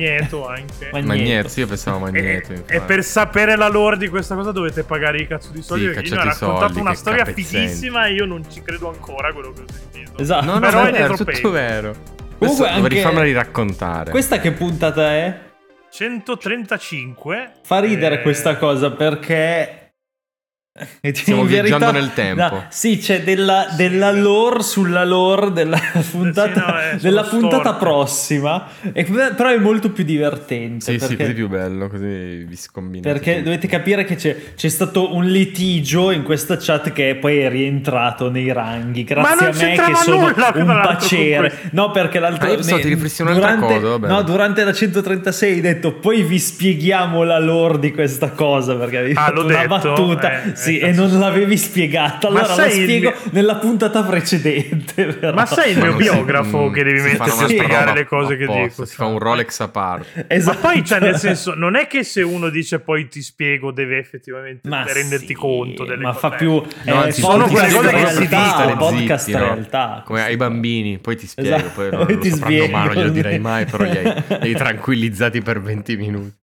Magneto anche. Magneto. Magneto, sì, io pensavo Magneto. E, e per sapere la lore di questa cosa dovete pagare i cazzo di soldi. Sì, perché io ho raccontato soldi, una storia capezzenti. fighissima e io non ci credo ancora a quello che ho sentito. Esatto. No, no, Però no, è vero, tutto vero. Comunque Questo dovrei anche- farmela raccontare. Questa che puntata è? 135. Fa ridere Eh, questa cosa perché. Stiamo in verità- viaggiando nel tempo. no, sì, c'è della, della lore sulla lore della puntata, no, eh, della puntata prossima. E- però è molto più divertente. Sì, sì, perché, così più bello, così vi scombinate. perché tutto. dovete capire che c'è, c'è stato un litigio in questa chat che poi è rientrato nei ranghi. Grazie a me che sono nulla, un pacere. No, perché l'altro Ah, io pensavo ne- ti durante, cosa, vabbè. No, durante la 136 hai detto poi vi spieghiamo la lore di questa cosa perché avevi Ah, fatto una detto? battuta Eh, sì, e non l'avevi spiegata. Ma Allora la il spiego mio- nella puntata precedente. però. Ma sei il Ma mio non si- biografo mm, che devi fanno a spiegare le cose che apposta, dico. Si fa un Rolex a parte. Esatto. Ma poi, cioè, nel senso, non è che se uno dice poi ti spiego, deve effettivamente Ma renderti sì, conto delle ma cose. fa più No, eh, anzi, sono quelle cose che si dicono, podcast zitti, no? realtà Come ai bambini, poi ti spiego, Esatto, poi non poi lo ti spiego. mai, non glielo direi mai, però li hai, li hai tranquillizzati per 20 minuti.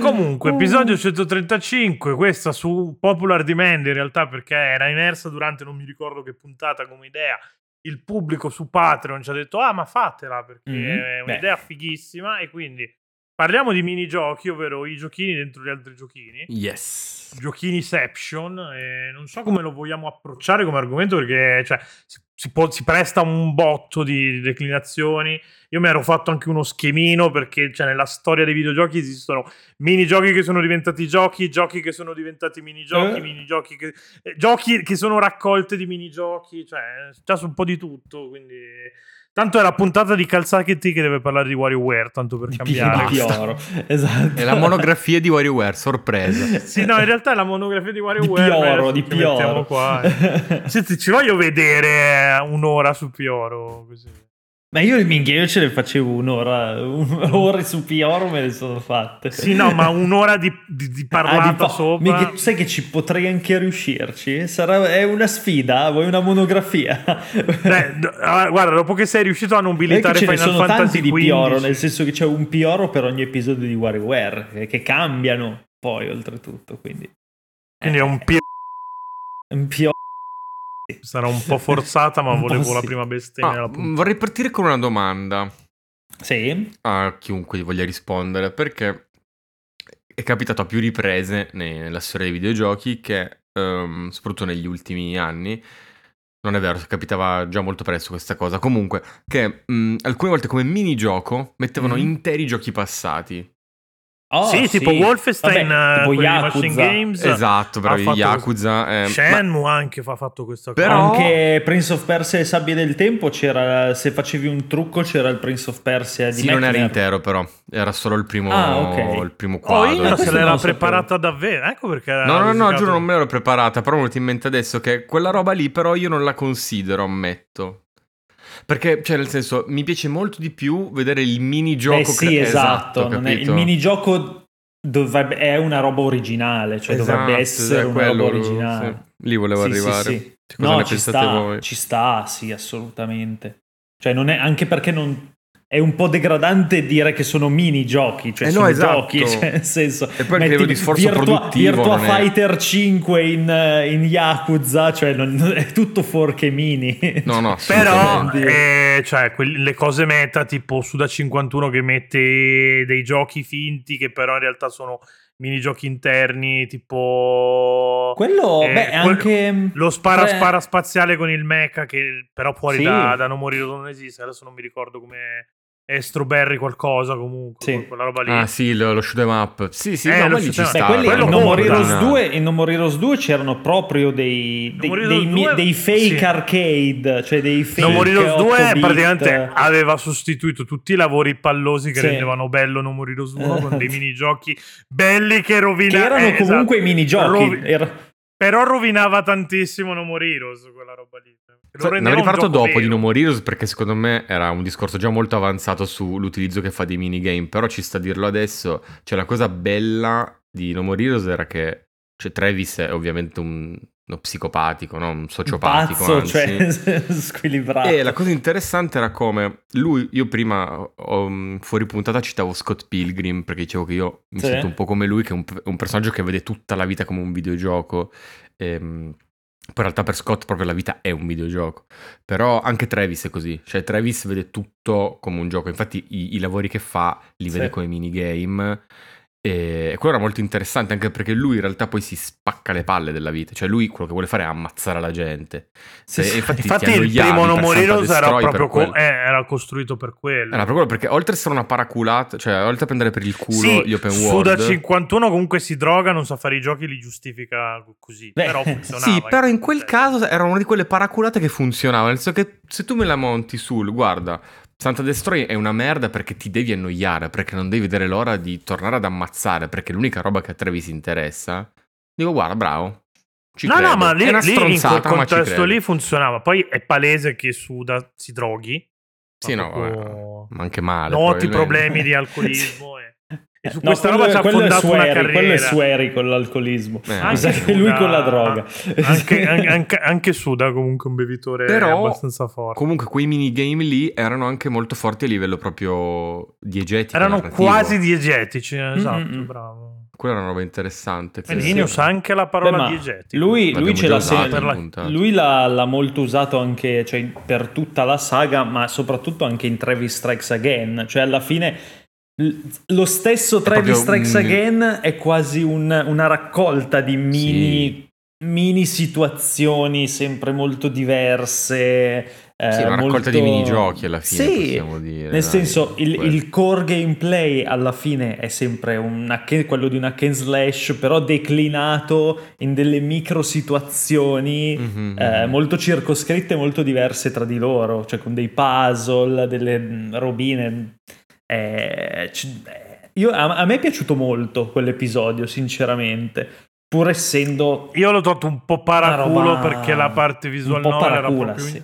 Comunque, Uh. episodio 135, questa su Popular Demand in realtà perché era emersa durante non mi ricordo che puntata come idea. Il pubblico su Patreon ci ha detto "Ah, ma fatela perché Mhm. è Beh. un'idea fighissima" e quindi parliamo di minigiochi, ovvero i giochini dentro gli altri giochini. Yes. Giochiniception e non so come lo vogliamo approcciare come argomento perché cioè, si, può- si presta un botto di declinazioni. Io mi ero fatto anche uno schemino perché cioè, nella storia dei videogiochi esistono minigiochi che sono diventati giochi, giochi che sono diventati minigiochi, Eh. minigiochi che, eh, giochi che sono raccolte di minigiochi, cioè c'è un po' di tutto, quindi... Tanto è la puntata di Calzacchetti che deve parlare di WarioWare, tanto per Di cambiare. Pi- di Pioro. Esatto. È la monografia di WarioWare, sorpresa. Sì, no, in realtà è la monografia di di WarioWare. Pioro, di ci mettiamo Pioro. Qua, eh. Senti, ci voglio vedere un'ora su Pioro. Così. Ma io minchia, io ce ne facevo un'ora, un- ore su Pioro me le sono fatte. Sì, no, ma un'ora di, di- di parlata Ah, di pa- sopra. minchia, sai che ci potrei anche riuscirci? Sarà, è una sfida, vuoi una monografia? Beh, ah, guarda, dopo che sei riuscito a nobilitare Final sono Fantasy tanti di Pioro, nel senso che c'è un Pioro per ogni episodio di WarioWare, che, che cambiano poi oltretutto, quindi... quindi è un Pioro. Un Pioro... Sarà un po' forzata, ma volevo la sì. prima bestemmia Ah, puntata. vorrei partire con una domanda Sì? a chiunque voglia rispondere, perché è capitato a più riprese ne- nella storia dei videogiochi che, ehm, soprattutto negli ultimi anni, non è vero, capitava già molto presto questa cosa, comunque, che mh, alcune volte come minigioco mettevano Mhm. interi giochi passati. Oh, sì, tipo Wolfenstein, Vabbè, eh, tipo Yakuza. Games. Esatto, bravi, Yakuza. eh, ma- Shenmue anche fa fatto questa cosa. Però- Anche Prince of Persia e Sabbie del Tempo c'era, se facevi un trucco c'era il Prince of Persia di Sì, non era intero però, era solo il primo, Ah, ok. il primo Oh, quadro. io questo se l'era preparata davvero. Ecco perché. era No, no, no, giuro non me l'ero preparata, però mi è venuto in mente adesso che quella roba lì però io non la considero, ammetto. Perché, cioè, nel senso, mi piace molto di più vedere il minigioco. Eh sì, cre- esatto, non è- il minigioco dovrebbe- è una roba originale, cioè dovrebbe Esatto, essere è una quello, roba originale. sì. Lì volevo Sì, sì, arrivare. sì. Cioè, cosa No, ne ci pensate sta, voi? ci sta, sì, assolutamente. Cioè, non è, anche perché non, è un po' degradante dire che sono minigiochi, cioè Eh no, sono esatto. giochi, cioè, nel senso... E poi il livello di sforzo produttivo Virtua non è- Fighter 5 in, eh, in Yakuza, cioè non- è tutto forche mini. No, no, Però, assolutamente. eh, cioè, quelli- le cose meta tipo Suda 51 che mette dei giochi finti che però in realtà sono minigiochi interni, tipo Quello, eh, beh, quel- anche... lo spara tre- spara spaziale con il mecha che però fuori Sì. da, da non morire non esiste. Adesso non mi ricordo come è Strawberry qualcosa comunque, Sì. quella roba lì. Ah, sì, lo, lo shoot 'em up. Sì, sì, Eh, no, shoot ci. Beh, sta. quelli quello in. No More Heroes No. 2, in No More Heroes 2 c'erano proprio dei, dei, dei, Heroes mi- 2, dei fake sì. arcade, cioè dei fake No More Heroes 2 8 bit. praticamente aveva sostituito tutti i lavori pallosi che Sì. rendevano bello No More Heroes 1 con dei minigiochi belli che rovinavano. che erano comunque i minigiochi. Era- Però rovinava tantissimo No More Heroes quella roba lì. Lo Ne avrei parlato dopo di vero. No More Heroes perché secondo me era un discorso già molto avanzato sull'utilizzo che fa dei minigame, però ci sta a dirlo adesso, cioè la cosa bella di No More Heroes era che cioè, Travis è ovviamente un uno psicopatico, no? un sociopatico. Pazzo, anzi. cioè squilibrato. E la cosa interessante era come lui, io prima ho- mm, fuori puntata citavo Scott Pilgrim perché dicevo che io mi Sì. sento un po' come lui, che è un, un personaggio che vede tutta la vita come un videogioco. Ehm, poi in realtà per Scott proprio la vita è un videogioco. Però anche Travis è così, cioè Travis vede tutto come un gioco, infatti i, i lavori che fa li vede Sì. come minigame. E quello era molto interessante anche perché lui in realtà poi si spacca le palle della vita, cioè lui quello che vuole fare è ammazzare la gente. Sì, sì. infatti, ti Infatti il primo No per More Santa Heroes era proprio co- eh, era costruito per quello. Era per quello perché oltre a essere una paraculata, cioè oltre a prendere per il culo Sì, gli open Suda world. 51 comunque si droga, non sa fare i giochi, li giustifica così. Beh, però funzionava. Sì, però in quel caso era una di quelle paraculate che funzionava. Nel senso che se tu me la monti sul, guarda, Santa Destroy è una merda perché ti devi annoiare, perché non devi vedere l'ora di tornare ad ammazzare, perché è l'unica roba che a Trevis interessa. Dico, guarda, bravo. Ci no, credo. no, ma lì, lì in quel contesto lì funzionava. Poi è palese che Suda si droghi. Sì, no, proprio ma anche male. Noti problemi di alcolismo. e, e su No, questa quello, roba ci ha fondato una Sueri, quello è carriera. Sueri con l'alcolismo. Eh, Anche Suda- lui con la droga. Anche, an- anche, anche Suda comunque un bevitore Però, abbastanza forte. Comunque quei minigame lì erano anche molto forti a livello proprio diegetico. Erano narrativo. quasi diegetici, eh, esatto, Mm-mm. bravo. Quella è una roba interessante. E Lini usa anche la parola diegetico. Lui, lui ce l'ha sempre- la-. Lui l'ha, l'ha molto usato anche cioè, per tutta la saga, ma soprattutto anche in Travis Strikes Again. Cioè, alla fine lo stesso Travis Strikes un- Again è quasi un- una raccolta di mini, mini situazioni sempre molto diverse. Sì, eh, una raccolta molto- di minigiochi alla fine, Sì, possiamo dire. Nel dai, senso, il, il core gameplay alla fine è sempre un hack- quello di un hack and slash, però declinato in delle micro situazioni Mhm, eh, mhm. molto circoscritte e molto diverse tra di loro, cioè con dei puzzle, delle mm, robine. Eh, eh, io- a, a me è piaciuto molto quell'episodio, sinceramente, pur essendo Io l'ho trovato un po' paraculo roba- perché la parte visual novel era proprio, sì.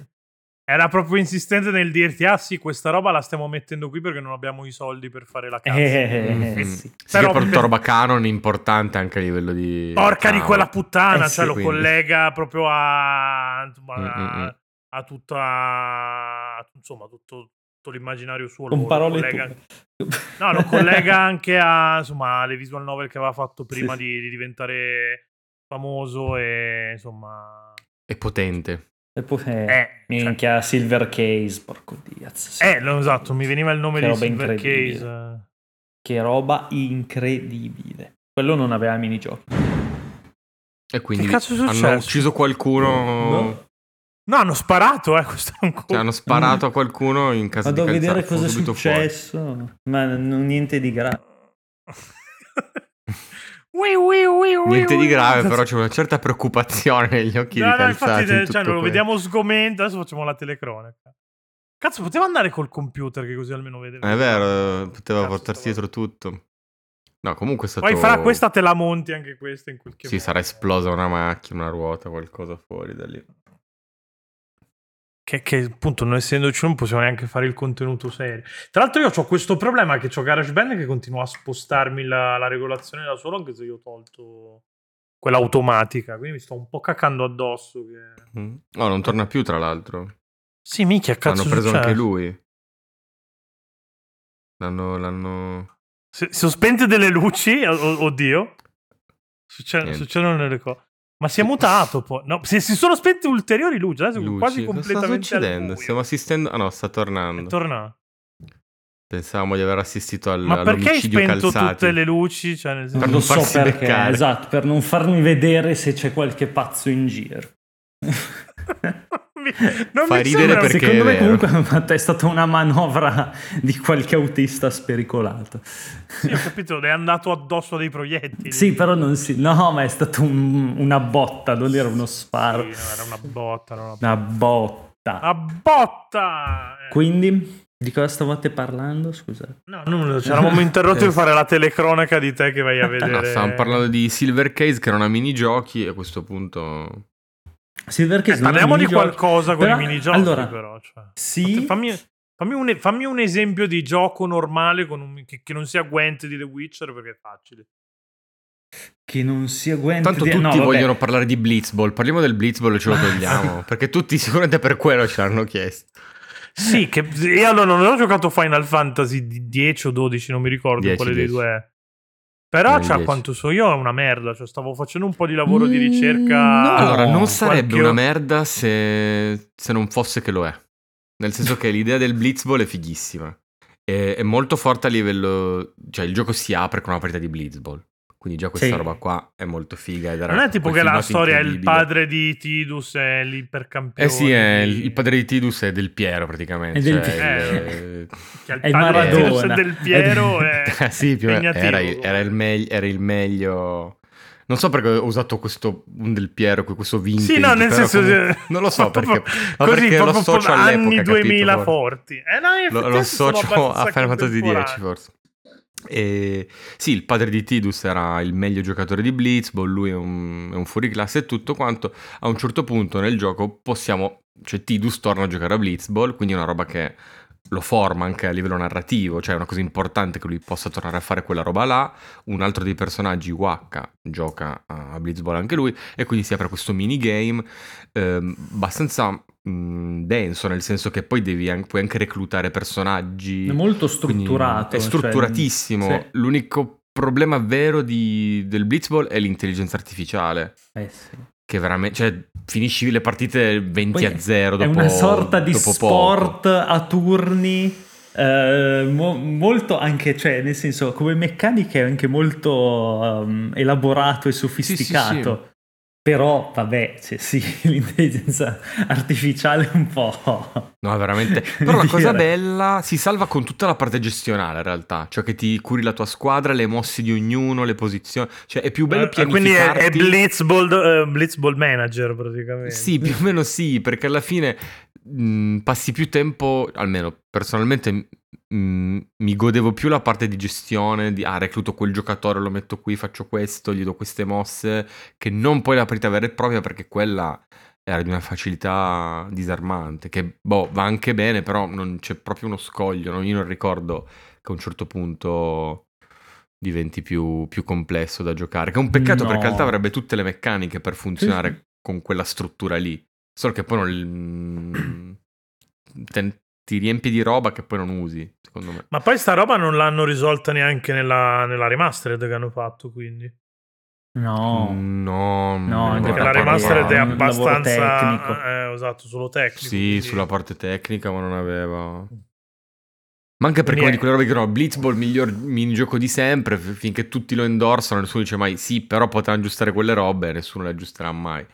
era proprio insistente nel dirti ah sì questa roba la stiamo mettendo qui perché non abbiamo i soldi per fare la cazzo. Eh, Mhm. sì. Sì, Però- che per roba canon importante anche a livello di... Porca di trama. quella puttana, Eh cioè sì, lo quindi. collega proprio a, insomma, Mm, a, mm, mm. a tutta insomma tutto l'immaginario suo. con lo- parole lo collega. No, lo collega anche a insomma alle visual novel che aveva fatto prima Sì. di, di diventare famoso e insomma È potente. E poi, eh, eh, minchia, Silver Case, porco diaz. sì. Eh, no, esatto, mi veniva il nome Che di roba Silver incredibile. Case. Che roba incredibile. Quello non aveva minigiochi. E quindi hanno ucciso qualcuno... No. No, hanno sparato, eh, questo è un Cioè, colpo. hanno sparato a qualcuno in casa Vado a di vedere Calzare, fu cosa è subito fuori. successo. Ma non, niente di grave. Niente di grave, però c'è una certa preoccupazione negli occhi No, di no, infatti, in cioè, lo vediamo sgomento. Adesso facciamo la telecronaca. Cazzo, poteva andare col computer, che così almeno vede. È vero, poteva Cazzo, portarsi dietro tutto. No, comunque è stato... Poi farà questa, te la monti anche questa in qualche Sì, modo. sarà esplosa una macchina, una ruota, qualcosa fuori da lì. Che, che appunto, non essendoci, non possiamo neanche fare il contenuto serio. Tra l'altro, io ho questo problema che ho GarageBand che continua a spostarmi la, la regolazione da solo, anche se io ho tolto quella automatica. Quindi mi sto un po' cacando addosso. Che... Mm. Oh, non torna più, tra l'altro. Sì, minchia, cazzo. L'hanno preso succede? anche lui. L'hanno... l'hanno... Se- sospente delle luci, oddio. Succe- Niente. succedono delle cose. Ma si è mutato poi. No, si, si sono spente ulteriori luci. Adesso è Luci. quasi Cosa sta completamente al succedendo? Stiamo assistendo... Ah no, sta È tornando. tornato. Pensavamo di aver assistito al, Ma perché hai spento calzati. tutte le luci? Cioè, nel senso- Per Non non so perché, beccare. esatto, per non farmi vedere se c'è qualche pazzo in giro. non Fa mi ridere sembra- perché- Secondo è me vero. comunque è stata una manovra di qualche autista spericolato. Sì, ho capito, le è andato addosso dei proiettili. Sì, però non si... No, ma è stata un- una botta, non era uno Sì, sparo. no, era una botta. Era una, Una botta. una botta! Eh, Quindi, di cosa stavate parlando? Scusate. No, no, ci eravamo interrotti per fare la telecronaca di te che vai a Eh vedere. no, stavamo parlando di Silver Case che erano a minigiochi e a questo punto... Silver Eh, Case è parliamo di qualcosa con Però, i minigiochi, allora, però. Cioè. Sì, Fammi, fammi un, fammi un esempio di gioco normale con un- che, che non sia Gwent di The Witcher perché è facile. che non sia Gwent. Tanto di- tutti no, vogliono parlare di Blitzball. Parliamo del Blitzball e ce lo togliamo. perché tutti sicuramente per quello ce l'hanno chiesto. Sì, che io allora non ho giocato Final Fantasy di 10 o 12, non mi ricordo 10, quale dei 10. due è. Però, cioè, a 10. quanto so io, è una merda. Cioè, stavo facendo un po' di lavoro di Mm, ricerca. no. Allora, non qualche sarebbe una merda se, se non fosse che lo è. Nel senso che l'idea del Blitzball è fighissima. È, è molto forte a livello... Cioè, il gioco si apre con una partita di Blitzball. Quindi già questa Sì. roba qua è molto figa. Ed era Non è tipo che la storia è il padre di Tidus e l'ipercampione. Eh sì, è il, padre di Tidus è del Piero praticamente. È del cioè, Piero. il- Che il È il padre di Tidus e del Piero. è Eh sì, più era, il- era il megli- era il meglio. Non so perché ho usato questo un del Piero, questo vintage. Sì, no, nel senso... comunque- non lo so perché, Così, perché lo proprio associo anni all'epoca, 2000 capito? forti. Eh, no, Lo, lo associo a Final Fantasy X forse. E, sì, il padre di Tidus era il meglio giocatore di Blitzball, lui è un, è un fuoriclasse e tutto quanto. A un certo punto nel gioco possiamo, cioè Tidus torna a giocare a Blitzball, quindi è una roba che lo forma anche a livello narrativo, cioè è una cosa importante che lui possa tornare a fare quella roba là. Un altro dei personaggi, Waka, gioca a Blitzball anche lui e quindi si apre questo minigame ehm, abbastanza mh, denso, nel senso che poi devi an- puoi anche reclutare personaggi. È molto strutturato. È cioè- strutturatissimo. sì. L'unico problema vero di- del Blitzball è l'intelligenza artificiale. Eh sì. Che veramente. Cioè, finisci le partite 20 Poi a 0 dopo È una sorta di sport poco. a turni. eh, mo- molto anche, cioè, nel senso, come meccanica è anche molto um, elaborato e sofisticato. Però, vabbè, cioè, sì, l'intelligenza artificiale un po'. No, veramente. Però la cosa bella si salva con tutta la parte gestionale, in realtà. Cioè, che ti curi la tua squadra, le mosse di ognuno, le posizioni. Cioè, è più bello Eh, Quindi è, è pianificarti. Blitzball, eh, Blitzball Manager praticamente. Sì, più o meno sì, perché alla fine mh, passi più tempo, almeno personalmente mh, mi godevo più la parte di gestione, di ah, recluto quel giocatore, lo metto qui, faccio questo, gli do queste mosse, che non poi la partita vera e propria perché quella era di una facilità disarmante, che boh, va anche bene, però non c'è proprio uno scoglio, no? io non ricordo che a un certo punto diventi più, più complesso da giocare, che è un peccato No. perché in realtà avrebbe tutte le meccaniche per funzionare con quella struttura lì, solo che poi non... te- ti riempi di roba che poi non usi, secondo me. Ma poi sta roba non l'hanno risolta neanche nella, nella remastered che hanno fatto, quindi. No. No, No, anche Perché la remastered è abbastanza... Eh, esatto, solo tecnico. Sì, quindi- sulla parte tecnica, ma non aveva. Ma anche perché Quindi di quelle robe che no, Blitzball miglior minigioco di sempre, finché tutti lo indorsano, nessuno dice mai sì, però potranno aggiustare quelle robe e nessuno le aggiusterà mai.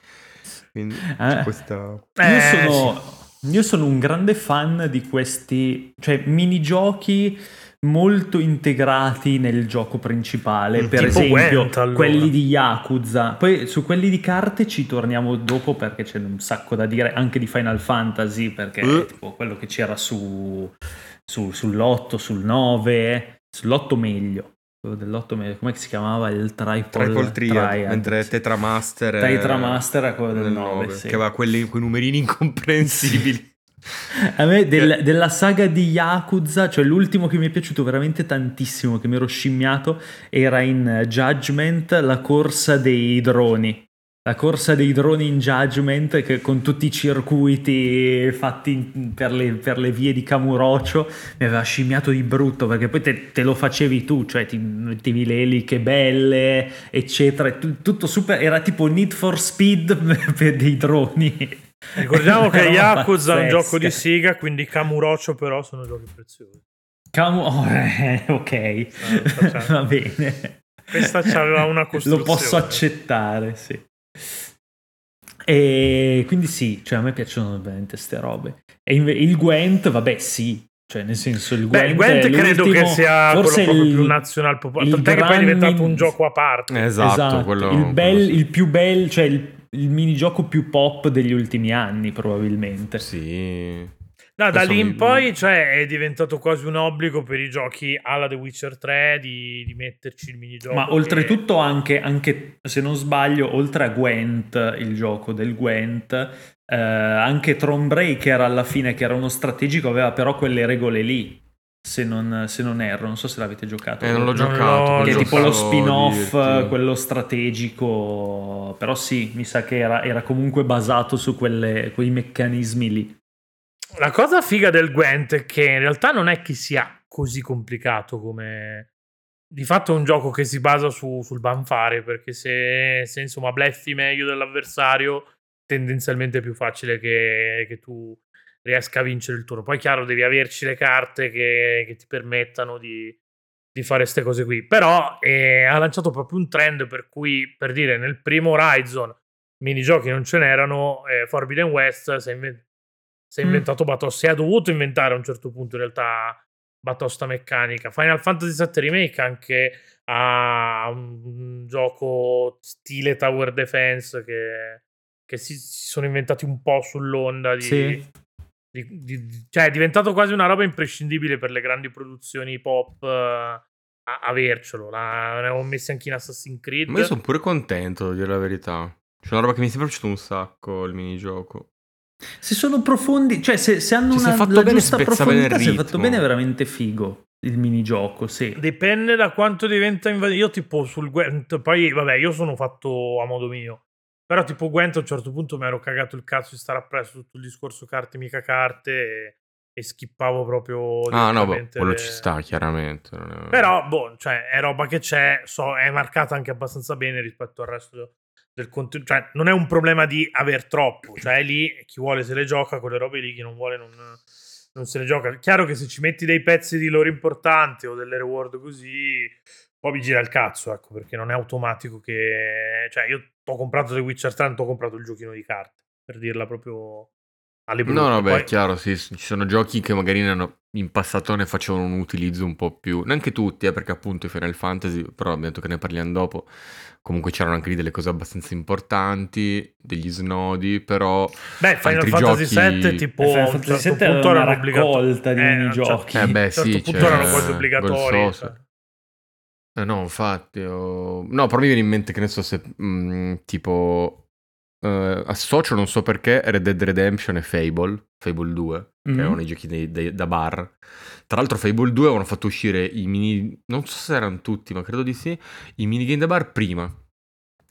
Quindi c'è Eh. questa... Eh, io, sono, io sono un grande fan di questi, cioè minigiochi molto integrati nel gioco principale, Mm, per tipo esempio Gwent, allora. quelli di Yakuza. Poi su quelli di carte ci torniamo dopo perché c'è un sacco da dire anche di Final Fantasy, perché è Eh. tipo quello che c'era su, su- sull'8, sul 9, sull'8 meglio. Quello dell'8 meglio, come si chiamava il Triple, Triple Triad, Triad, mentre sì. Tetramaster Tetramaster era quello del 9, sì. che aveva quelli, quei numerini incomprensibili. A me del- della saga di Yakuza, cioè l'ultimo che mi è piaciuto veramente tantissimo, che mi ero scimmiato, era in Judgment, la corsa dei droni. La corsa dei droni in Judgment, che con tutti i circuiti fatti per le, per le vie di Kamurocho, mi aveva scimmiato di brutto, perché poi te, te lo facevi tu, cioè ti mettevi le eliche belle, eccetera, tu- tutto super, era tipo Need for Speed per dei droni. Ricordiamo che Yakuza è un pazzesca. gioco di Siga, quindi Kamurocho però sono giochi preziosi. Camu- oh, eh, ok, facciamo. va bene. Questa c'aveva una Lo costruzione. posso accettare, sì. E quindi sì, cioè a me piacciono veramente ste robe. E inve- il Gwent, vabbè, sì. Cioè, nel senso, il Gwent, Beh, Gwent è credo che sia forse quello proprio il- più nazional popolare. il Tant'è che poi è diventato un gioco a parte. Esatto, Esatto, quello, il, bel, quello sì. il più bel, cioè il, il minigioco più pop degli ultimi anni, probabilmente. Sì. No, da lì in poi cioè, è diventato quasi un obbligo per i giochi alla The Witcher 3 di, di metterci il minigioco. Ma che- oltretutto anche, anche, se non sbaglio, oltre a Gwent, il gioco del Gwent, eh, anche Thronebreaker alla fine, che era uno strategico, aveva però quelle regole lì. se non, se non erro, non so se l'avete giocato. Eh, non l'ho giocato. che è tipo lo spin-off, Dirty. quello strategico, però sì, mi sa che era, era comunque basato su quelle- quei meccanismi lì. La cosa figa del Gwent è che in realtà non è che sia così complicato come... Di fatto è un gioco che si basa su- sul banfare, perché se, se insomma bleffi meglio dell'avversario, tendenzialmente è più facile che, che tu riesca a vincere il turno. Poi chiaro, devi averci le carte che, che ti permettano di, di fare queste cose qui. Però eh, ha lanciato proprio un trend per cui, per dire, nel primo Horizon minigiochi non ce n'erano, eh, Forbidden West si è, inven- si è Mm. inventato batosta, si è dovuto inventare a un certo punto in realtà batosta meccanica. Final Fantasy VII Remake anche ha un gioco stile Tower Defense che, che si, si sono inventati un po' sull'onda di, Sì. di- di- cioè è diventato quasi una roba imprescindibile per le grandi produzioni pop eh, a- avercelo. La, ne avevo messi anche in Assassin's Creed. Ma io sono pure contento, di dire la verità. C'è una roba che mi è sempre piaciuto un sacco, il minigioco. Se sono profondi, cioè se, se hanno Cioè, se una la bene, giusta profondità, se è fatto bene è veramente figo il minigioco, sì. Dipende da quanto diventa invasivo. Io, tipo, sul Gwent. Poi, vabbè, io sono fatto a modo mio. Però, tipo, Gwent a un certo punto mi ero cagato il cazzo di stare appresso tutto il discorso carte, mica carte. E, e skippavo proprio. Ah, no, boh, quello le- ci sta, chiaramente. è- Però, boh, cioè, è roba che c'è. So, è marcata anche abbastanza bene rispetto al resto del contenuto. Cioè, non è un problema di aver troppo. Cioè, lì chi vuole se le gioca, quelle robe lì, chi non vuole non, non se le gioca. Chiaro che se ci metti dei pezzi di lore importanti o delle reward così, poi mi gira il cazzo, ecco, perché non è automatico che... Cioè, io ho comprato The Witcher 3, ho comprato il giochino di carte, per dirla proprio alle brutte. No, no, beh, Poi- è chiaro, sì, ci sono giochi che magari ne hanno- in passato ne facevano un utilizzo un po' più, neanche tutti, eh, perché appunto i Final Fantasy, però abbiamo detto che ne parliamo dopo, comunque c'erano anche lì delle cose abbastanza importanti, degli snodi, però Beh, Final Fantasy giochi- VII tipo Eh, Final Fantasy certo VII era punto una raccolta di Eh, un minigiochi. certo- Eh beh, certo sì, punto c'è erano quasi obbligatori. Cioè. Eh no, infatti, ho- no, però mi viene in mente che ne so se mh, tipo eh, associo, non so perché, Red Dead Redemption e Fable, Fable 2, che Mhm. erano i giochi dei- dei- da bar. Tra l'altro Fable 2 avevano fatto uscire i mini, non so se erano tutti, ma credo di sì, i minigame da bar prima.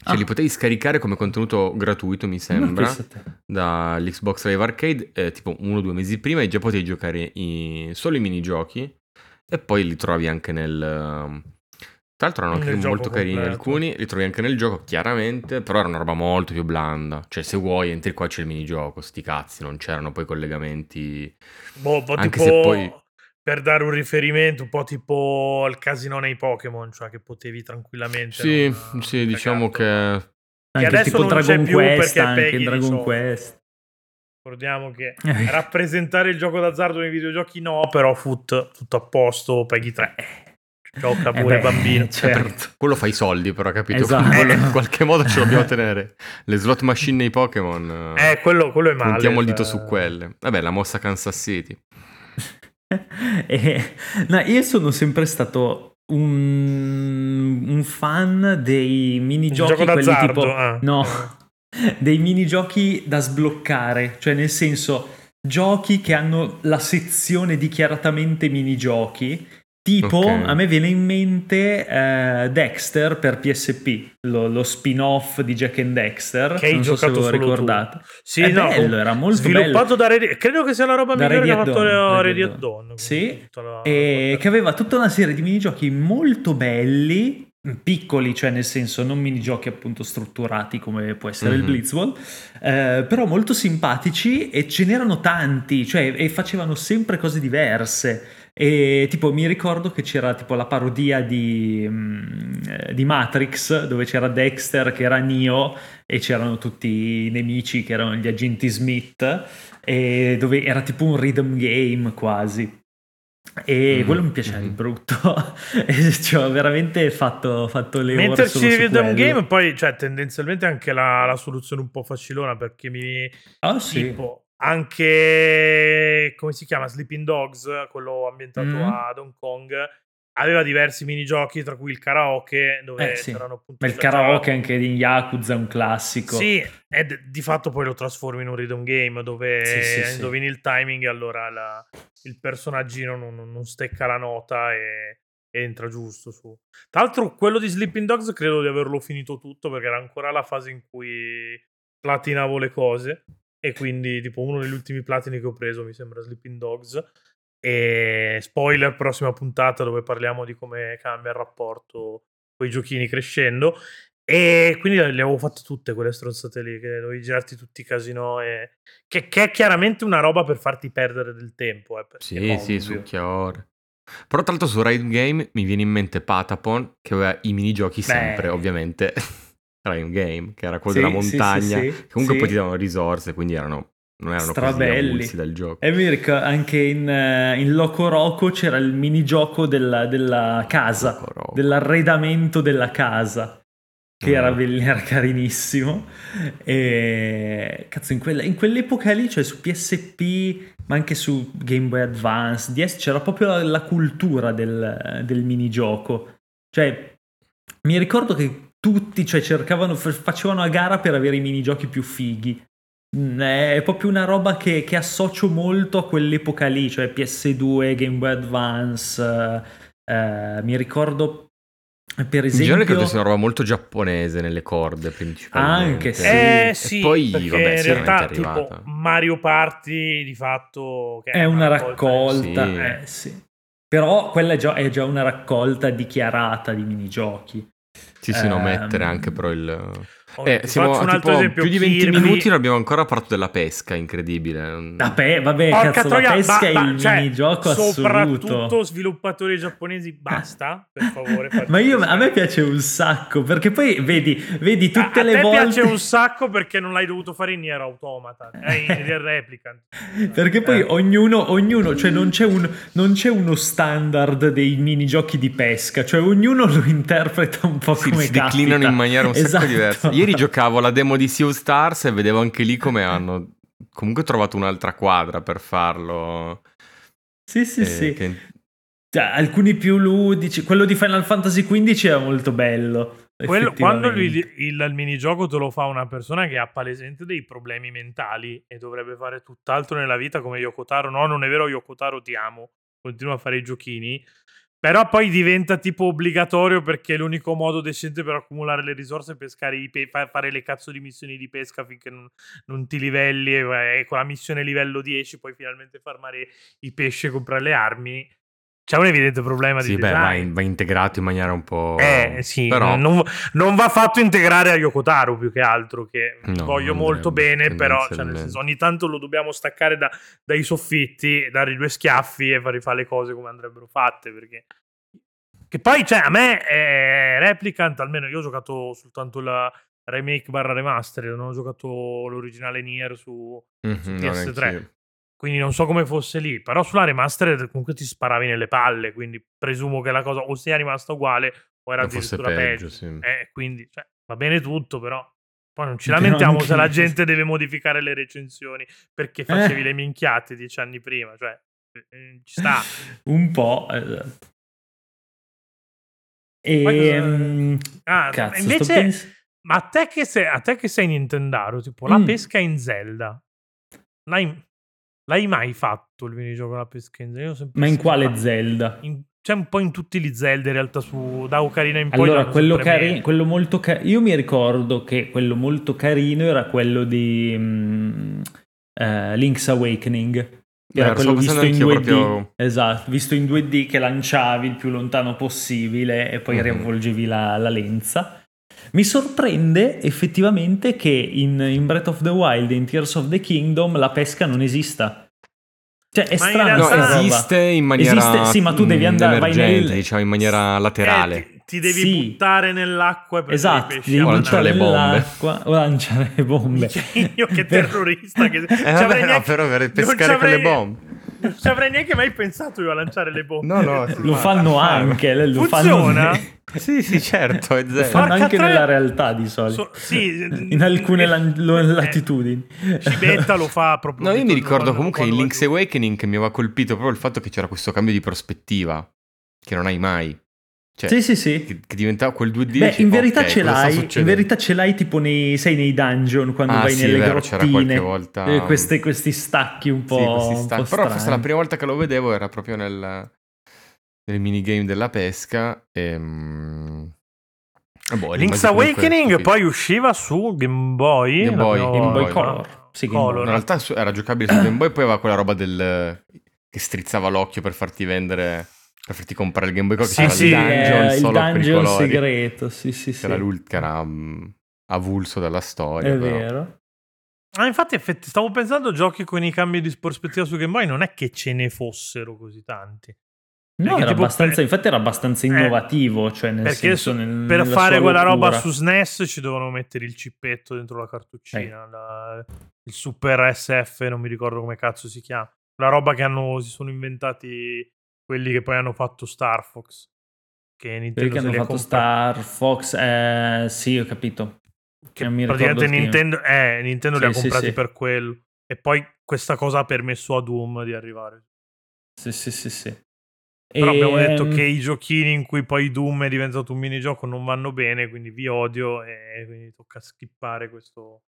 Cioè Ah. li potevi scaricare come contenuto gratuito, mi sembra, dall'Xbox Live Arcade, eh, tipo uno o due mesi prima e già potevi giocare i- solo i minigiochi e poi li trovi anche nel... Tra l'altro erano anche molto carini completo. alcuni, li trovi anche nel gioco chiaramente, però era una roba molto più blanda. Cioè se vuoi entri qua c'è il minigioco, sti cazzi, non c'erano poi collegamenti... Boh, un po' Anche tipo se poi- per dare un riferimento, un po' tipo il casino nei Pokémon, cioè che potevi tranquillamente. Sì, non- sì, non diciamo che... Anche adesso tipo non c'è Dragon più Quest, perché anche paghi in di Dragon soldi. Quest. Ricordiamo che rappresentare il gioco d'azzardo nei videogiochi no, però foot tutto a posto, paghi 3. Gioca Eh pure beh, bambino. certo. Quello fa i soldi però, capito? Esatto. Quello in qualche modo ce lo dobbiamo tenere. Le slot machine nei Pokémon... Eh, quello, quello è male. Puntiamo il dito su quelle. Vabbè, la mossa Kansas City. E- no, io sono sempre stato un, un fan dei minigiochi gioco quelli d'azzardo, tipo ah. no dei minigiochi da sbloccare cioè nel senso giochi che hanno la sezione dichiaratamente minigiochi tipo Ok. a me viene in mente eh, Dexter per PSP lo, lo spin-off di Jack and Dexter Che hai non so se giocato lo solo tu. ricordate Sì, È no, bello, era molto sviluppato da Ready... Credo che sia la roba Da migliore che ha fatto Ready at Dawn. Sì, la- e che aveva tutta una serie di minigiochi molto belli, piccoli, cioè nel senso non minigiochi appunto strutturati come può essere il Mhm. Blitzball, eh, però molto simpatici e ce n'erano tanti, cioè e facevano sempre cose diverse. E tipo mi ricordo che c'era tipo la parodia di, mm, eh, di Matrix dove c'era Dexter che era Neo e c'erano tutti i nemici che erano gli agenti Smith e dove era tipo un rhythm game quasi. E Mhm, quello mi piaceva di mhm. brutto. e ci ho veramente fatto, fatto le ore Mentre solo ci su rhythm quello. game, poi cioè, tendenzialmente anche la, la soluzione un po' facilona perché mi Ah, sì. tipo anche come si chiama Sleeping Dogs, quello ambientato Mm. ad Hong Kong, aveva diversi minigiochi, tra cui il karaoke, dove Eh, sì. c'erano appunto... Ma il karaoke c'era- anche in Yakuza è un classico. Sì, e d- di fatto poi lo trasformi in un rhythm game dove Sì, sì, indovini il timing e allora la- il personaggino non, non- non stecca la nota e, e entra giusto su. Tra l'altro quello di Sleeping Dogs credo di averlo finito tutto perché era ancora la fase in cui platinavo le cose e quindi tipo uno degli ultimi platini che ho preso mi sembra Sleeping Dogs e spoiler prossima puntata dove parliamo di come cambia il rapporto con i giochini crescendo e quindi le avevo fatte tutte quelle stronzate lì, che dovevi girarti tutti i casino. E... Che, che è chiaramente una roba per farti perdere del tempo. Eh, Sì, sì, ovvio. succhiaore. Però tra l'altro su Ride Game mi viene in mente Patapon che aveva i minigiochi sempre, ovviamente. Ride Game, che era quello Sì, della sì, sì, montagna, sì, che comunque sì. poi ti davano risorse, quindi erano, non erano Strabelli. dal gioco. E mi ricordo anche in, eh, in Loco Roco c'era il minigioco della, della casa, dell'arredamento della casa, che era, Mm. bell- era carinissimo. E cazzo, in, quella- in quell'epoca lì, cioè su PSP, ma anche su Game Boy Advance, DS, c'era proprio la, la cultura del, del minigioco. Cioè, mi ricordo che tutti cioè, cercavano, facevano a gara per avere i minigiochi più fighi. Mm, È proprio una roba che, che associo molto a quell'epoca lì, cioè PS2, Game Boy Advance. eh, eh, mi ricordo, per In esempio, generale credo sia una roba molto giapponese nelle corde principalmente. Anche, sì. Eh E sì, poi, vabbè, in realtà è tipo Mario Party di fatto che è una raccolta- raccolta, Sì. eh, sì. Però quella è già, è già una raccolta dichiarata di minigiochi. Sì, sì, no, Ehm, mettere anche però il... Oh, Eh, siamo faccio un a altro tipo esempio, più di 20 Kirby- minuti non abbiamo ancora parlato della pesca, incredibile. La pe- vabbè, Porca cazzo, troia, la pesca ba- è ba- il cioè, minigioco Soprattutto assoluto. sviluppatori giapponesi, basta, per favore. Ma io, a me piace un sacco, perché poi vedi, vedi tutte a, a le te volte... piace un sacco perché non l'hai dovuto fare in Nier Automata, eh, in Nier Replicant. Perché poi Eh. ognuno, ognuno, cioè non c'è, un- non c'è uno standard dei minigiochi di pesca, cioè ognuno lo interpreta un po' Sì, come si declinano in maniera un Esatto. sacco diversa. Ieri giocavo la demo di Sea of Stars e vedevo anche lì come hanno comunque trovato un'altra quadra per farlo. Sì, sì, Eh, sì. che- Cioè, alcuni più ludici. Quello di Final Fantasy XV era molto bello. Quello- quando il, il- il minigioco te lo fa una persona che ha palesemente dei problemi mentali e dovrebbe fare tutt'altro nella vita come Yokotaro, no, non è vero, Yokotaro ti amo, continua a fare i giochini, però poi diventa tipo obbligatorio perché è l'unico modo decente per accumulare le risorse è pe- fa- fare le cazzo di missioni di pesca finché non, non ti livelli e, e con la missione livello 10 puoi finalmente farmare i pesci e comprare le armi. C'è un evidente problema Sì, di beh, va, design. in- va integrato in maniera un po'. Eh sì, però non, non va fatto integrare a Yokotaro più che altro, che No, voglio molto bene, però cioè, nel senso, ogni tanto lo dobbiamo staccare da- dai soffitti, dargli due schiaffi e fargli fare le cose come andrebbero fatte, perché... Che poi, cioè, a me è Replicant, almeno io ho giocato soltanto la remake barra remaster, non ho giocato l'originale Nier su, Mhm, su no, PS3. Quindi non so come fosse lì, però sulla remastered comunque ti sparavi nelle palle, quindi presumo che la cosa o sia rimasta uguale o era O addirittura peggio. peggio, sì. Eh, quindi cioè, va bene tutto, però poi non ci lamentiamo se la gente deve modificare le recensioni perché facevi Eh. le minchiate dieci anni prima, cioè eh, ci sta. Un po', esatto. E... Mm, Ah, cazzo, invece, pens- ma a te che sei, a te che sei Nintendaro, tipo la Mm. pesca in Zelda, l'hai, l'hai mai fatto il minigioco la pesca in Zelda? Io sempre Ma in quale Zelda? In- c'è un po' in tutti gli Zelda in realtà su da Ocarina in poi Allora, quello, cari- quello molto carino. Io mi ricordo che quello molto carino era quello di mm, eh, Link's Awakening. Eh, Era lo quello visto in 2D. pensando anch'io proprio- Esatto, visto in 2D che lanciavi il più lontano possibile e poi Mhm. riavvolgevi la, la lenza. Mi sorprende effettivamente che in, in Breath of the Wild e in Tears of the Kingdom la pesca non esista. Cioè, è Ma strano No, roba. esiste in maniera Esiste, sì, ma tu devi mm, andare- vai nel- diciamo in maniera laterale. Eh, ti, ti devi Sì. buttare nell'acqua e prendere Esatto, i pesci devi O lanciare le bombe. o lanciare le bombe. Io che Per- terrorista che Eh, vabbè, avrei no, però per pescare con le bombe. Non ci avrei neanche mai pensato io a lanciare le bombe. No, no, sì, Lo fanno anche, lo Funziona? fanno, Sì, sì, certo, è lo zero. fanno Porca anche troia. nella realtà di solito. So- sì, in alcune eh, lo- eh, latitudini. Cibetta lo fa proprio. No, io mi ricordo comunque in Link's. Awakening che mi aveva colpito proprio il fatto che c'era questo cambio di prospettiva. che non hai mai. Cioè, sì, sì, sì. Che, che diventava quel 2D. Beh, in verità ok, ce l'hai. In verità ce l'hai tipo nei, sei nei dungeon quando Ah, vai sì, nelle vero, c'era qualche grottine. volta- eh, queste- questi stacchi un po'. Sì, questi un po' Però forse la prima volta che lo vedevo era proprio nel, nel minigame della pesca. E, mm, e boh, Link's comunque Awakening stupito. poi usciva su Game Boy. Game Boy, Game. Boy Color. Sì, Game. Color. In realtà era giocabile su Game Boy, poi aveva quella roba del che strizzava l'occhio per farti vendere, per farti comprare il Game Boy Color, che Sì, c'era sì, il eh, dungeon il solo per i dungeon colori. segreto. Sì, sì, Che sì. era, che era mm, avulso dalla storia. È però. vero. Ah, infatti, effetti, stavo pensando giochi con i cambi di prospettiva su Game Boy, non è che ce ne fossero così tanti. No, era tipo abbastanza, per- infatti era abbastanza Eh, innovativo, cioè nel Perché senso, nel- per nella fare quella roba su SNES ci dovevano mettere il cippetto dentro la cartuccina, la- il Super SF, non mi ricordo come cazzo si chiama. La roba che hanno, si sono inventati quelli che poi hanno fatto Star Fox. Che Quelli Nintendo che hanno li ha fatto. Star Fox, eh, sì, ho capito. Che non mi ricordo praticamente. Nintendo, eh, Nintendo li Sì, ha sì, comprati sì. per quello. E poi questa cosa ha permesso a Doom di arrivare. Sì, sì, sì, sì. Però abbiamo Ehm, detto che i giochini in cui poi Doom è diventato un minigioco non vanno bene, quindi vi odio e quindi tocca skippare questo,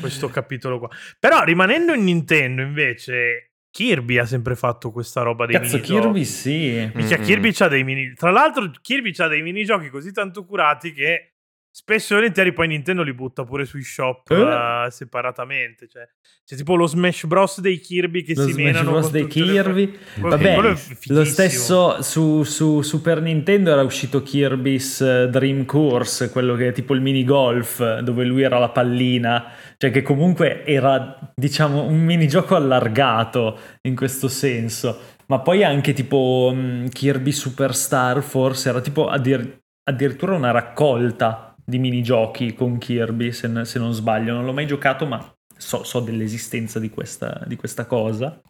questo capitolo qua. Però rimanendo in Nintendo invece, Kirby ha sempre fatto questa roba dei Cazzo, minigiochi. Kirby sì. Minchia, Mm-mm. Kirby c'ha dei mini... Tra l'altro Kirby c'ha dei minigiochi così tanto curati che spesso e volentieri poi Nintendo li butta pure sui shop Eh? eh, separatamente. Cioè, c'è tipo lo Smash Bros dei Kirby che Lo si Smash menano Bros dei le- Kirby. Quello- Vabbè, lo stesso su, su Super Nintendo era uscito Kirby's eh, Dream Course, quello che è tipo il mini golf, dove lui era la pallina, cioè che comunque era, diciamo, un minigioco allargato in questo senso. Ma poi anche tipo mh, Kirby Superstar, forse era tipo addir- addirittura una raccolta di minigiochi con Kirby, se, n- se non sbaglio. Non l'ho mai giocato, ma so, so dell'esistenza di questa, di questa cosa.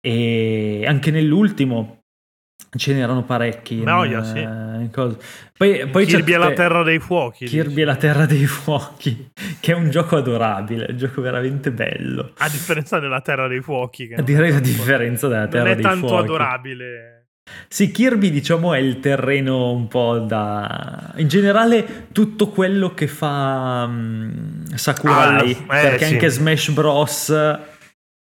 E anche nell'ultimo ce n'erano parecchi. in, Noia, sì. eh. Poi, poi Kirby è la terra dei fuochi. Kirby dici. è la terra dei fuochi, che è un gioco adorabile, un gioco veramente bello. A differenza della terra dei fuochi. Che Direi la differenza della terra Non è dei tanto fuochi. adorabile. Sì, Kirby diciamo è il terreno un po' da... In generale tutto quello che fa mm, Sakurai, Ah, eh, perché sì. anche Smash Bros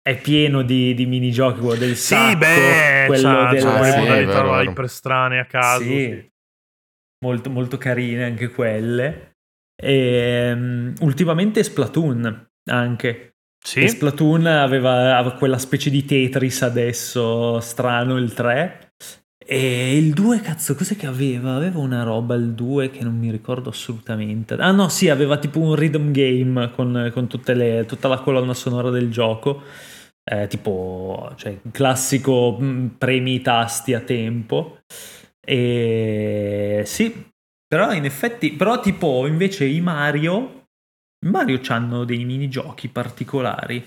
è pieno di, di minigiochi, quello del sacco, Sì, beh, quello c'ha, del... c'ha modalità vero, vero. iperstrane a caso. Sì, sì. Molto, molto carine anche quelle. E, mm, ultimamente Splatoon anche. Sì. E Splatoon aveva, aveva quella specie di Tetris adesso strano il 3. E il 2, cazzo, cos'è che aveva? Aveva una roba il 2 che non mi ricordo assolutamente. Ah no, sì, aveva tipo un rhythm game con, con le- tutta la colonna sonora del gioco. Eh, tipo, cioè, classico mm, premi i tasti a tempo. E sì, però in effetti, però tipo invece i Mario, Mario hanno dei minigiochi particolari.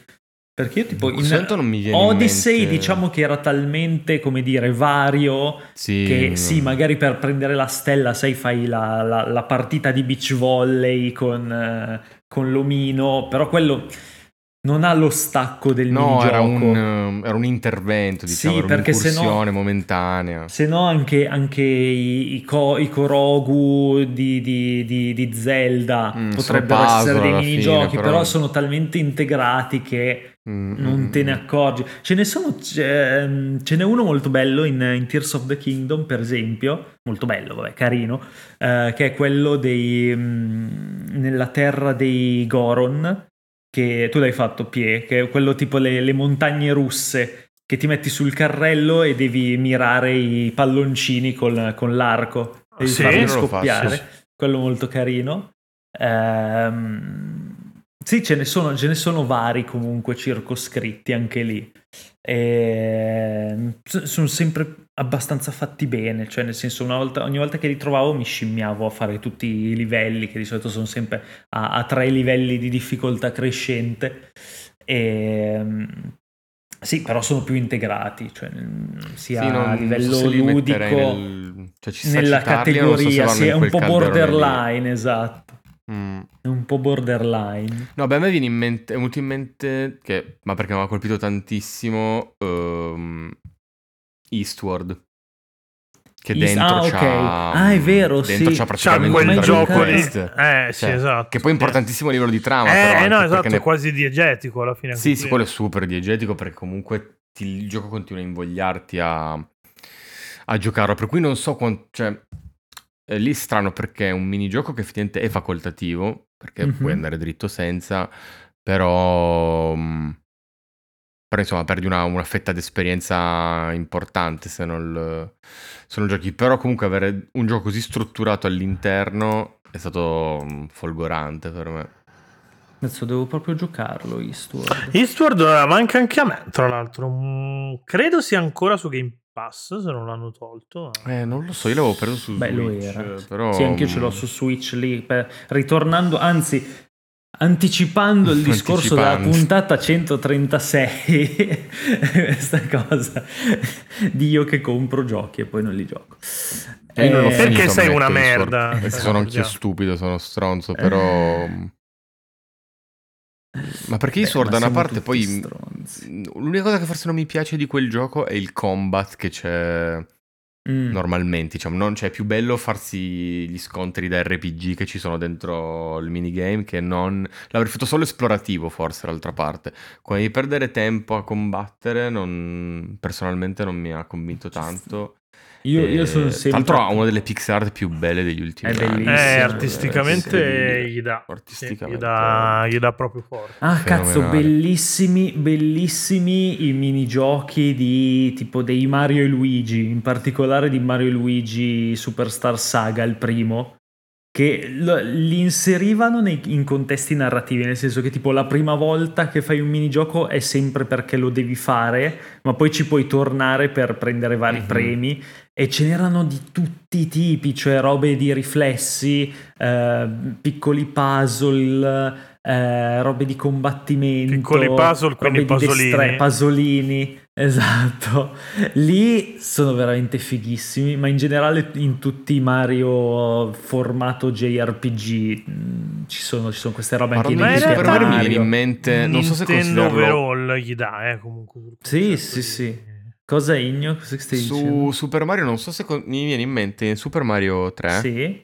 Perché io tipo in non mi viene in Odyssey mente. diciamo che era talmente, come dire, vario Sì, che non- sì, magari per prendere la stella, sai, fai la, la- la partita di beach volley con, eh, con l'omino, però quello non ha lo stacco del No, minigioco. era un, um, era un intervento, Sì, diciamo, era perché se no- un'incursione momentanea. Se no anche, anche i, i, Ko- i Korogu di, di- di- di Zelda Mm, potrebbero essere dei minigiochi, fine, però... però- sono talmente integrati che Mm, non mm, te ne mm. accorgi. Ce ne sono, ce, ce n'è uno molto bello in, in Tears of the Kingdom, per esempio, molto bello, vabbè, carino, eh, che è quello dei mm, nella terra dei Goron, che tu l'hai fatto, Pie, che è quello tipo le, le montagne russe che ti metti sul carrello e devi mirare i palloncini col- con l'arco, devi Sì, farli non scoppiare. Quello molto carino. Ehm, sì, ce ne, sono, ce ne sono vari comunque circoscritti anche lì. Ehm, s- sono sempre abbastanza fatti bene, cioè nel senso una volta, ogni volta che li trovavo mi scimmiavo a fare tutti i livelli, che di solito sono sempre a, a tre livelli di difficoltà crescente. Ehm, sì, però sono più integrati, cioè mm, sia Sì, non- a livello so ludico nel- cioè, nella citarli, so categoria, vanno sì, è un po' borderline, esatto. Mm. È un po' borderline. No, beh, a me viene in mente, è venuto in mente che, ma perché mi ha colpito tantissimo, ehm, Eastward. che dentro ah, c'ha Ah, è vero, dentro sì. c'ha C'ha praticamente quel il Dragon gioco lì. Eh, sì, Cioè, esatto. Che poi è importantissimo a livello di trama. Eh, però, no, anche esatto, perché ne- è quasi diegetico alla fine. Sì, sì, quello. quello è super diegetico perché comunque ti- il gioco continua a invogliarti a, a giocarlo. Per cui non so quanto. Cioè, è lì strano perché è un minigioco che effettivamente è facoltativo, perché Mhm. puoi andare dritto senza, però. mh, Però insomma, perdi una, una fetta d'esperienza importante se non, se non giochi. Però comunque avere un gioco così strutturato all'interno è stato mh, folgorante per me. Adesso devo proprio giocarlo, Eastward. Eastward eh, manca anche a me, tra l'altro. Mm, credo sia ancora su Game Pass, se non l'hanno tolto. Eh, non lo so, io l'avevo preso su Beh, lo Switch, era. però... Sì, anche io ce l'ho su Switch lì. per- ritornando, anzi, anticipando il discorso della puntata 136, questa cosa di io che compro giochi e poi non li gioco. E io non Eh, Perché finito, sei una merda? Perché Eh, sono anch'io stupido, sono stronzo, Eh. Ma perché Beh, Sword da una parte poi... stronzi. L'unica cosa che forse non mi piace di quel gioco è il combat che c'è Mm. normalmente, diciamo, non c'è più bello farsi gli scontri da RPG che ci sono dentro il minigame che non... L'avrei fatto solo esplorativo forse d'altra parte. Come di perdere tempo a combattere non... personalmente non mi ha convinto tanto. Io, io E, sono Tra sempre... l'altro ha una delle pixel art più belle degli ultimi È anni. bellissimo. Eh, artisticamente gli dà. Artisticamente. gli, dà gli dà proprio forte. Ah, cazzo, Fenomenale. bellissimi, bellissimi i minigiochi di tipo dei Mario e Luigi, in particolare di Mario e Luigi Superstar Saga, il primo, che li inserivano nei- in contesti narrativi, nel senso che tipo la prima volta che fai un minigioco è sempre perché lo devi fare, ma poi ci puoi tornare per prendere vari Mhm. premi e ce n'erano di tutti i tipi, cioè robe di riflessi, eh, piccoli puzzle, eh, robe di combattimento, Piccoli puzzle, quindi pasolini. destre- pasolini, esatto. Lì sono veramente fighissimi, ma in generale in tutti i Mario formato JRPG mh, ci sono, ci sono queste robe anche Parlando in di Super realtà- Mario mi viene in mente, non so se Nintendo considerarlo overall gli dà, eh, comunque. Sì, sì, di- sì. Cosa è Igno? Cosa stai su dicendo? Super Mario, non so se con- mi viene in mente Super Mario 3 Sì.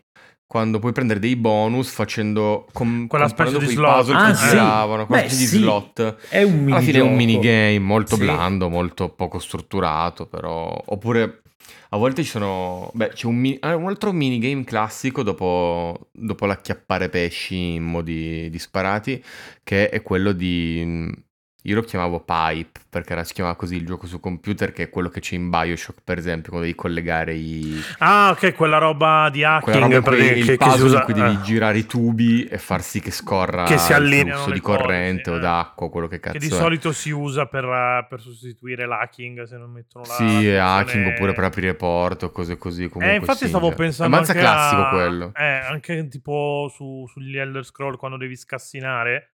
Quando puoi prendere dei bonus facendo com- Quella specie di slot. puzzle Ah, che sì. giravano, quella Beh, specie sì. di slot. È un minigioco. Alla fine è un minigame molto Sì. blando, molto poco strutturato, però oppure a volte ci sono beh, c'è un, mi- ah, un altro minigame classico dopo dopo l'acchiappare pesci in modi disparati che è quello di io lo chiamavo Pipe perché era, si chiamava così il gioco su computer che è quello che c'è in Bioshock per esempio quando devi collegare i Ah, ok, quella roba di hacking. quella roba praticamente, il che- che puzzle usa- in cui devi eh. girare i tubi e far sì che scorra Che si il flusso di cose, corrente sì, o eh. d'acqua, quello che cazzo Che di è. solito si usa per, eh, per sostituire l'hacking se non mettono la. Sì, la hacking oppure per aprire porte o cose così. Comunque Eh, infatti stavo cioè. pensando Ammazza anche classico a- quello. Eh, anche tipo su- sugli Elder Scroll quando devi scassinare.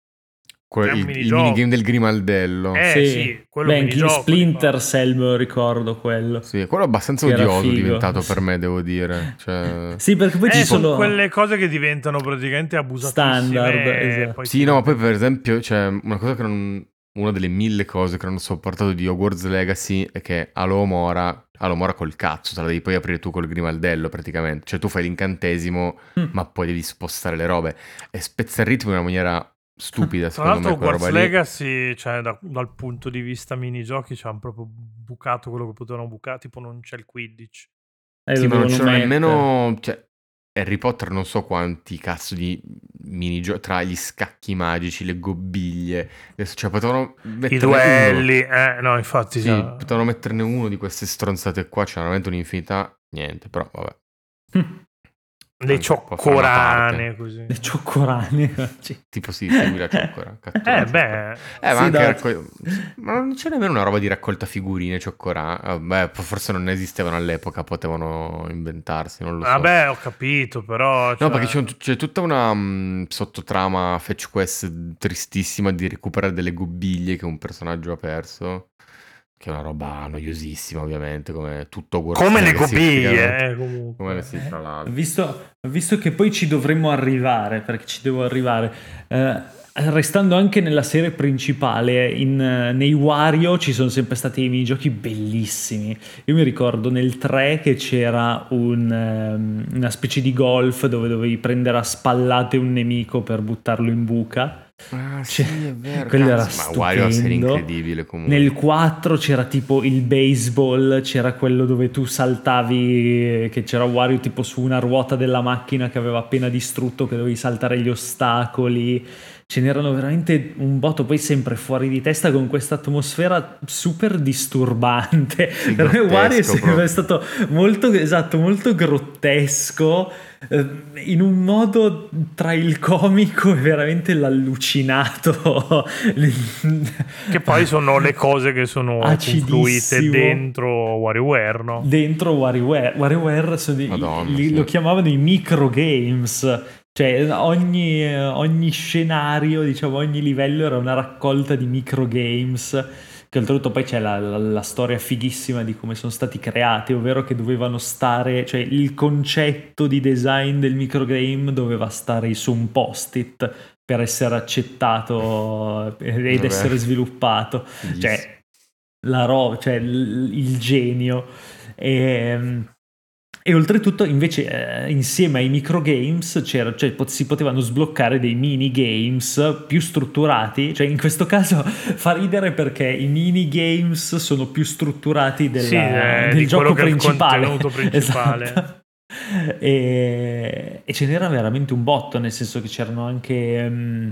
Que- il, il minigame del grimaldello. Eh, sì, quello Beh, minigioco, Splinter di Cell me lo ricordo quello. Sì, quello è abbastanza Che odioso figo. diventato per me, devo dire. Cioè... Sì, perché poi Eh, ci sono quelle cose che diventano praticamente abusatissime. Standard, esatto. Sì, no, ma poi per esempio, c'è una cosa che non... Una delle mille cose che non ho sopportato di Hogwarts Legacy è che Alomora, Alomora col cazzo, te la devi poi aprire tu col grimaldello praticamente. Cioè tu fai l'incantesimo, Mm. ma poi devi spostare le robe. E spezza il ritmo in una maniera stupida, Tra l'altro, me, Hogwarts. Legacy, cioè, da- dal punto di vista minigiochi, ci hanno proprio bucato quello che potevano bucare. Tipo, non c'è il Quidditch. Eh, Sì, ma non mettere. nemmeno... Cioè, Harry Potter non so quanti cazzo di minigiochi tra gli scacchi magici, le gobbiglie. Cioè, potevano I duelli, eh, no, infatti, Sì, sì. potevano metterne uno di queste stronzate qua, c'era veramente un'infinità, niente, però vabbè. le cioccorane, così. Le cioccorane. Sì. Tipo sì, segui la cioccora. Eh, beh, Eh, ma Sì, raccol- Ma non c'è nemmeno una roba di raccolta figurine, cioccorà. Vabbè, forse non esistevano all'epoca, potevano inventarsi, non lo so. vabbè, ho capito, però... No, cioè- perché c'è, un- c'è tutta una mm, sottotrama fetch quest tristissima di recuperare delle gobbiglie che un personaggio ha perso. Che è una roba noiosissima, ovviamente, come tutto Hogwarts Come le praticamente. eh, comunque. Come le sì, tra l'altro. Visto, visto che poi ci dovremmo arrivare, perché ci devo arrivare, eh, restando anche nella serie principale, in, nei Wario ci sono sempre stati dei minigiochi bellissimi. Io mi ricordo nel 3 che c'era un, um, una specie di golf dove dovevi prendere a spallate un nemico per buttarlo in buca. Ah, sì, Cioè, è vero. quello era cazzo, ma Wario stupendo. incredibile comunque. Nel 4 c'era tipo il baseball, c'era quello dove tu saltavi, che c'era Wario tipo su una ruota della macchina che aveva appena distrutto, che dovevi saltare gli ostacoli. Ce n'erano veramente un botto, poi sempre fuori di testa con questa atmosfera super disturbante. Sì, per me Wario è sempre stato molto, esatto, molto grottesco, eh, in un modo tra il comico e veramente l'allucinato. Che poi sono le cose che sono confluite dentro WarioWare, no? dentro WarioWare. WarioWare sono i- Madonna, li- sì. lo chiamavano i microgames. Cioè, ogni, ogni scenario, diciamo, ogni livello era una raccolta di microgames. Che oltretutto poi c'è la, la- la storia fighissima di come sono stati creati, ovvero che dovevano stare, cioè il concetto di design del microgame doveva stare su un post-it per essere accettato ed Vabbè. essere sviluppato. Cioè, la ro- cioè il, il genio. E, e oltretutto, invece, eh, insieme ai microgames c'era, cioè, pot- si potevano sbloccare dei minigames più strutturati. Cioè, in questo caso fa ridere perché i minigames sono più strutturati della- Sì, eh, del di gioco principale. contenuto principale. Esatto. E, e ce n'era veramente un botto, nel senso che c'erano anche mm,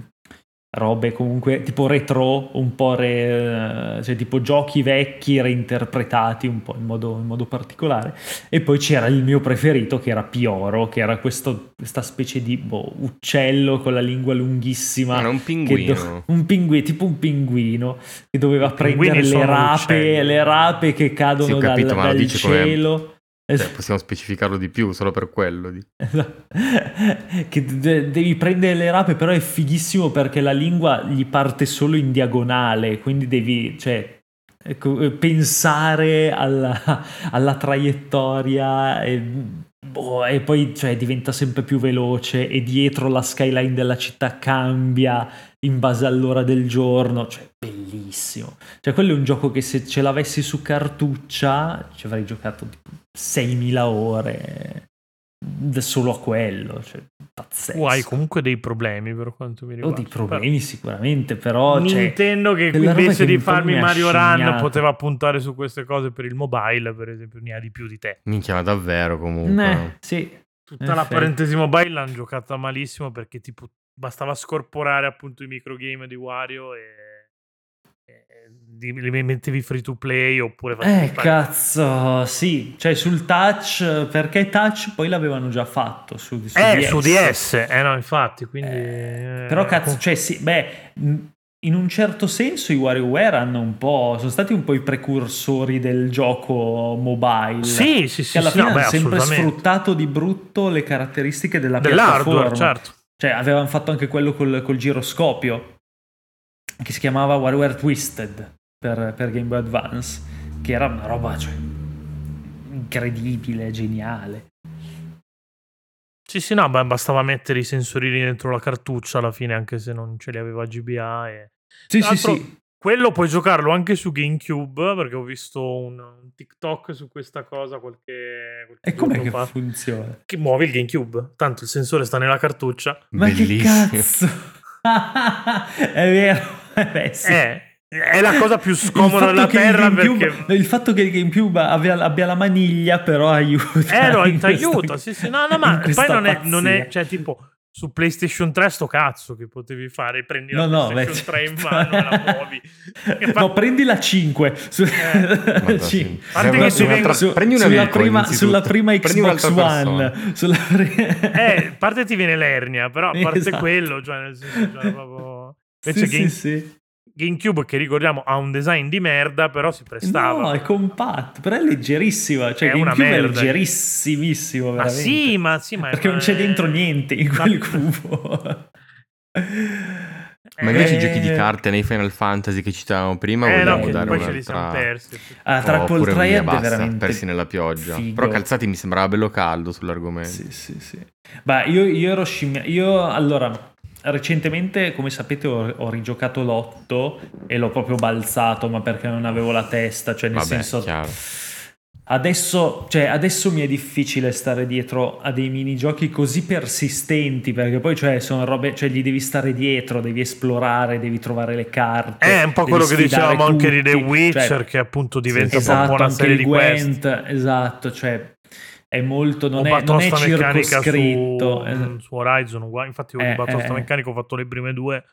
robe comunque tipo retro, un po' re- cioè tipo giochi vecchi reinterpretati un po' in modo, in modo particolare. E poi c'era il mio preferito che era Pioro, che era questo- questa specie di boh, uccello con la lingua lunghissima. Era un pinguino. do- un pinguino, tipo un pinguino che doveva prendere le rape, le rape che cadono Sì, dal, capito, ma lo dal dici come- cielo. Cioè, possiamo specificarlo di più solo per quello. di- che de- devi prendere le rape, però è fighissimo perché la lingua gli parte solo in diagonale, quindi devi cioè, ecco, eh, pensare alla, alla traiettoria e, boh, e poi cioè, diventa sempre più veloce e dietro la skyline della città cambia in base all'ora del giorno, cioè bellissimo. Cioè quello è un gioco che se ce l'avessi su cartuccia ci avrei giocato tipo 6.000 ore da solo a quello, cioè pazzesco. Tu hai comunque dei problemi per quanto mi Ho riguarda. dei problemi sicuramente, però Però cioè, Nintendo che della roba invece che di farmi Mario Run poteva puntare su queste cose per il mobile, per esempio, ne ha di più di te. Minchia, ma davvero comunque. eh, sì, Tutta In la effetti. parentesi mobile l'hanno giocata malissimo perché tipo bastava scorporare appunto i microgame di Wario e, li mettevi free to play oppure Eh, cazzo, sì, cioè sul touch, perché touch poi l'avevano già fatto su, su Eh, DS. su DS, eh no, infatti, quindi... Eh, però cazzo, cioè sì, beh, in un certo senso i WarioWare hanno un po', sono stati un po' i precursori del gioco mobile. Sì, sì, sì, che alla sì, fine no, beh, hanno sempre sfruttato di brutto le caratteristiche della piattaforma. certo. Cioè, avevano fatto anche quello col, col giroscopio, che si chiamava WarioWare Twisted per, per Game Boy Advance, che era una roba cioè, incredibile, geniale. Sì, sì, no, beh, bastava mettere i sensorini dentro la cartuccia alla fine, anche se non ce li aveva GBA. E... Sì, sì, sì. Quello puoi giocarlo anche su GameCube, perché ho visto un, un TikTok su questa cosa qualche, qualche E com'è che fa. funziona? Che muovi il GameCube, tanto il sensore sta nella cartuccia. Ma che Bellissimo. cazzo? è vero. Eh, beh, sì. Eh, è la cosa più scomoda della terra perché... il fatto che il GameCube abbia, abbia la maniglia però aiuta Eh, no, ti aiuta, sì, sì, no, no, ma poi non è, non è, cioè, tipo, su PlayStation 3 sto cazzo che potevi fare, prendi la No, no, PlayStation beh, 3 in mano e la muovi. Fa- No, prendi la 5. Su- Madonna, Sì. sì. Parte Serve che su- un'altra- su- prendi un sulla, amico, prima, sulla prima Xbox One, sulla Eh, a parte ti viene l'ernia, però a parte Esatto. quello, cioè, nel senso, cioè, proprio... Sì, Invece sì, Game- sì. GameCube, che ricordiamo, ha un design di merda, però si prestava. No, è compatto, però è leggerissima. Cioè, È una GameCube è merda. leggerissimissimo, ma veramente. sì, ma sì, ma Perché non c'è ma- dentro niente in ma- quel cubo. Ma invece i Eh, giochi di carte nei Final Fantasy che citavamo prima, Eh, no, vogliamo che dare poi ce li persi. Ah, tra Apple Oppure via, Triad è basta, veramente persi nella pioggia. figo. Però Calzati mi sembrava bello caldo sull'argomento. Sì, sì, sì. Beh, io, io ero scimmia... Io, allora, recentemente, come sapete, ho, ho rigiocato l'otto e l'ho proprio balzato, ma perché non avevo la testa, cioè nel Vabbè, senso... chiaro. Adesso, cioè, adesso mi è difficile stare dietro a dei minigiochi così persistenti perché poi cioè, sono robe, cioè, gli devi stare dietro, devi esplorare, devi trovare le carte. È un po' quello che dicevamo anche di The tutti, Witcher, cioè, che appunto diventa esatto, un po' una anche serie di Gwent, quest. esatto, cioè è molto, non, è, non è circoscritto. su, eh. su Horizon, uguale. infatti ho Eh, ribattuto eh, sta eh. meccanica, ho fatto le prime due,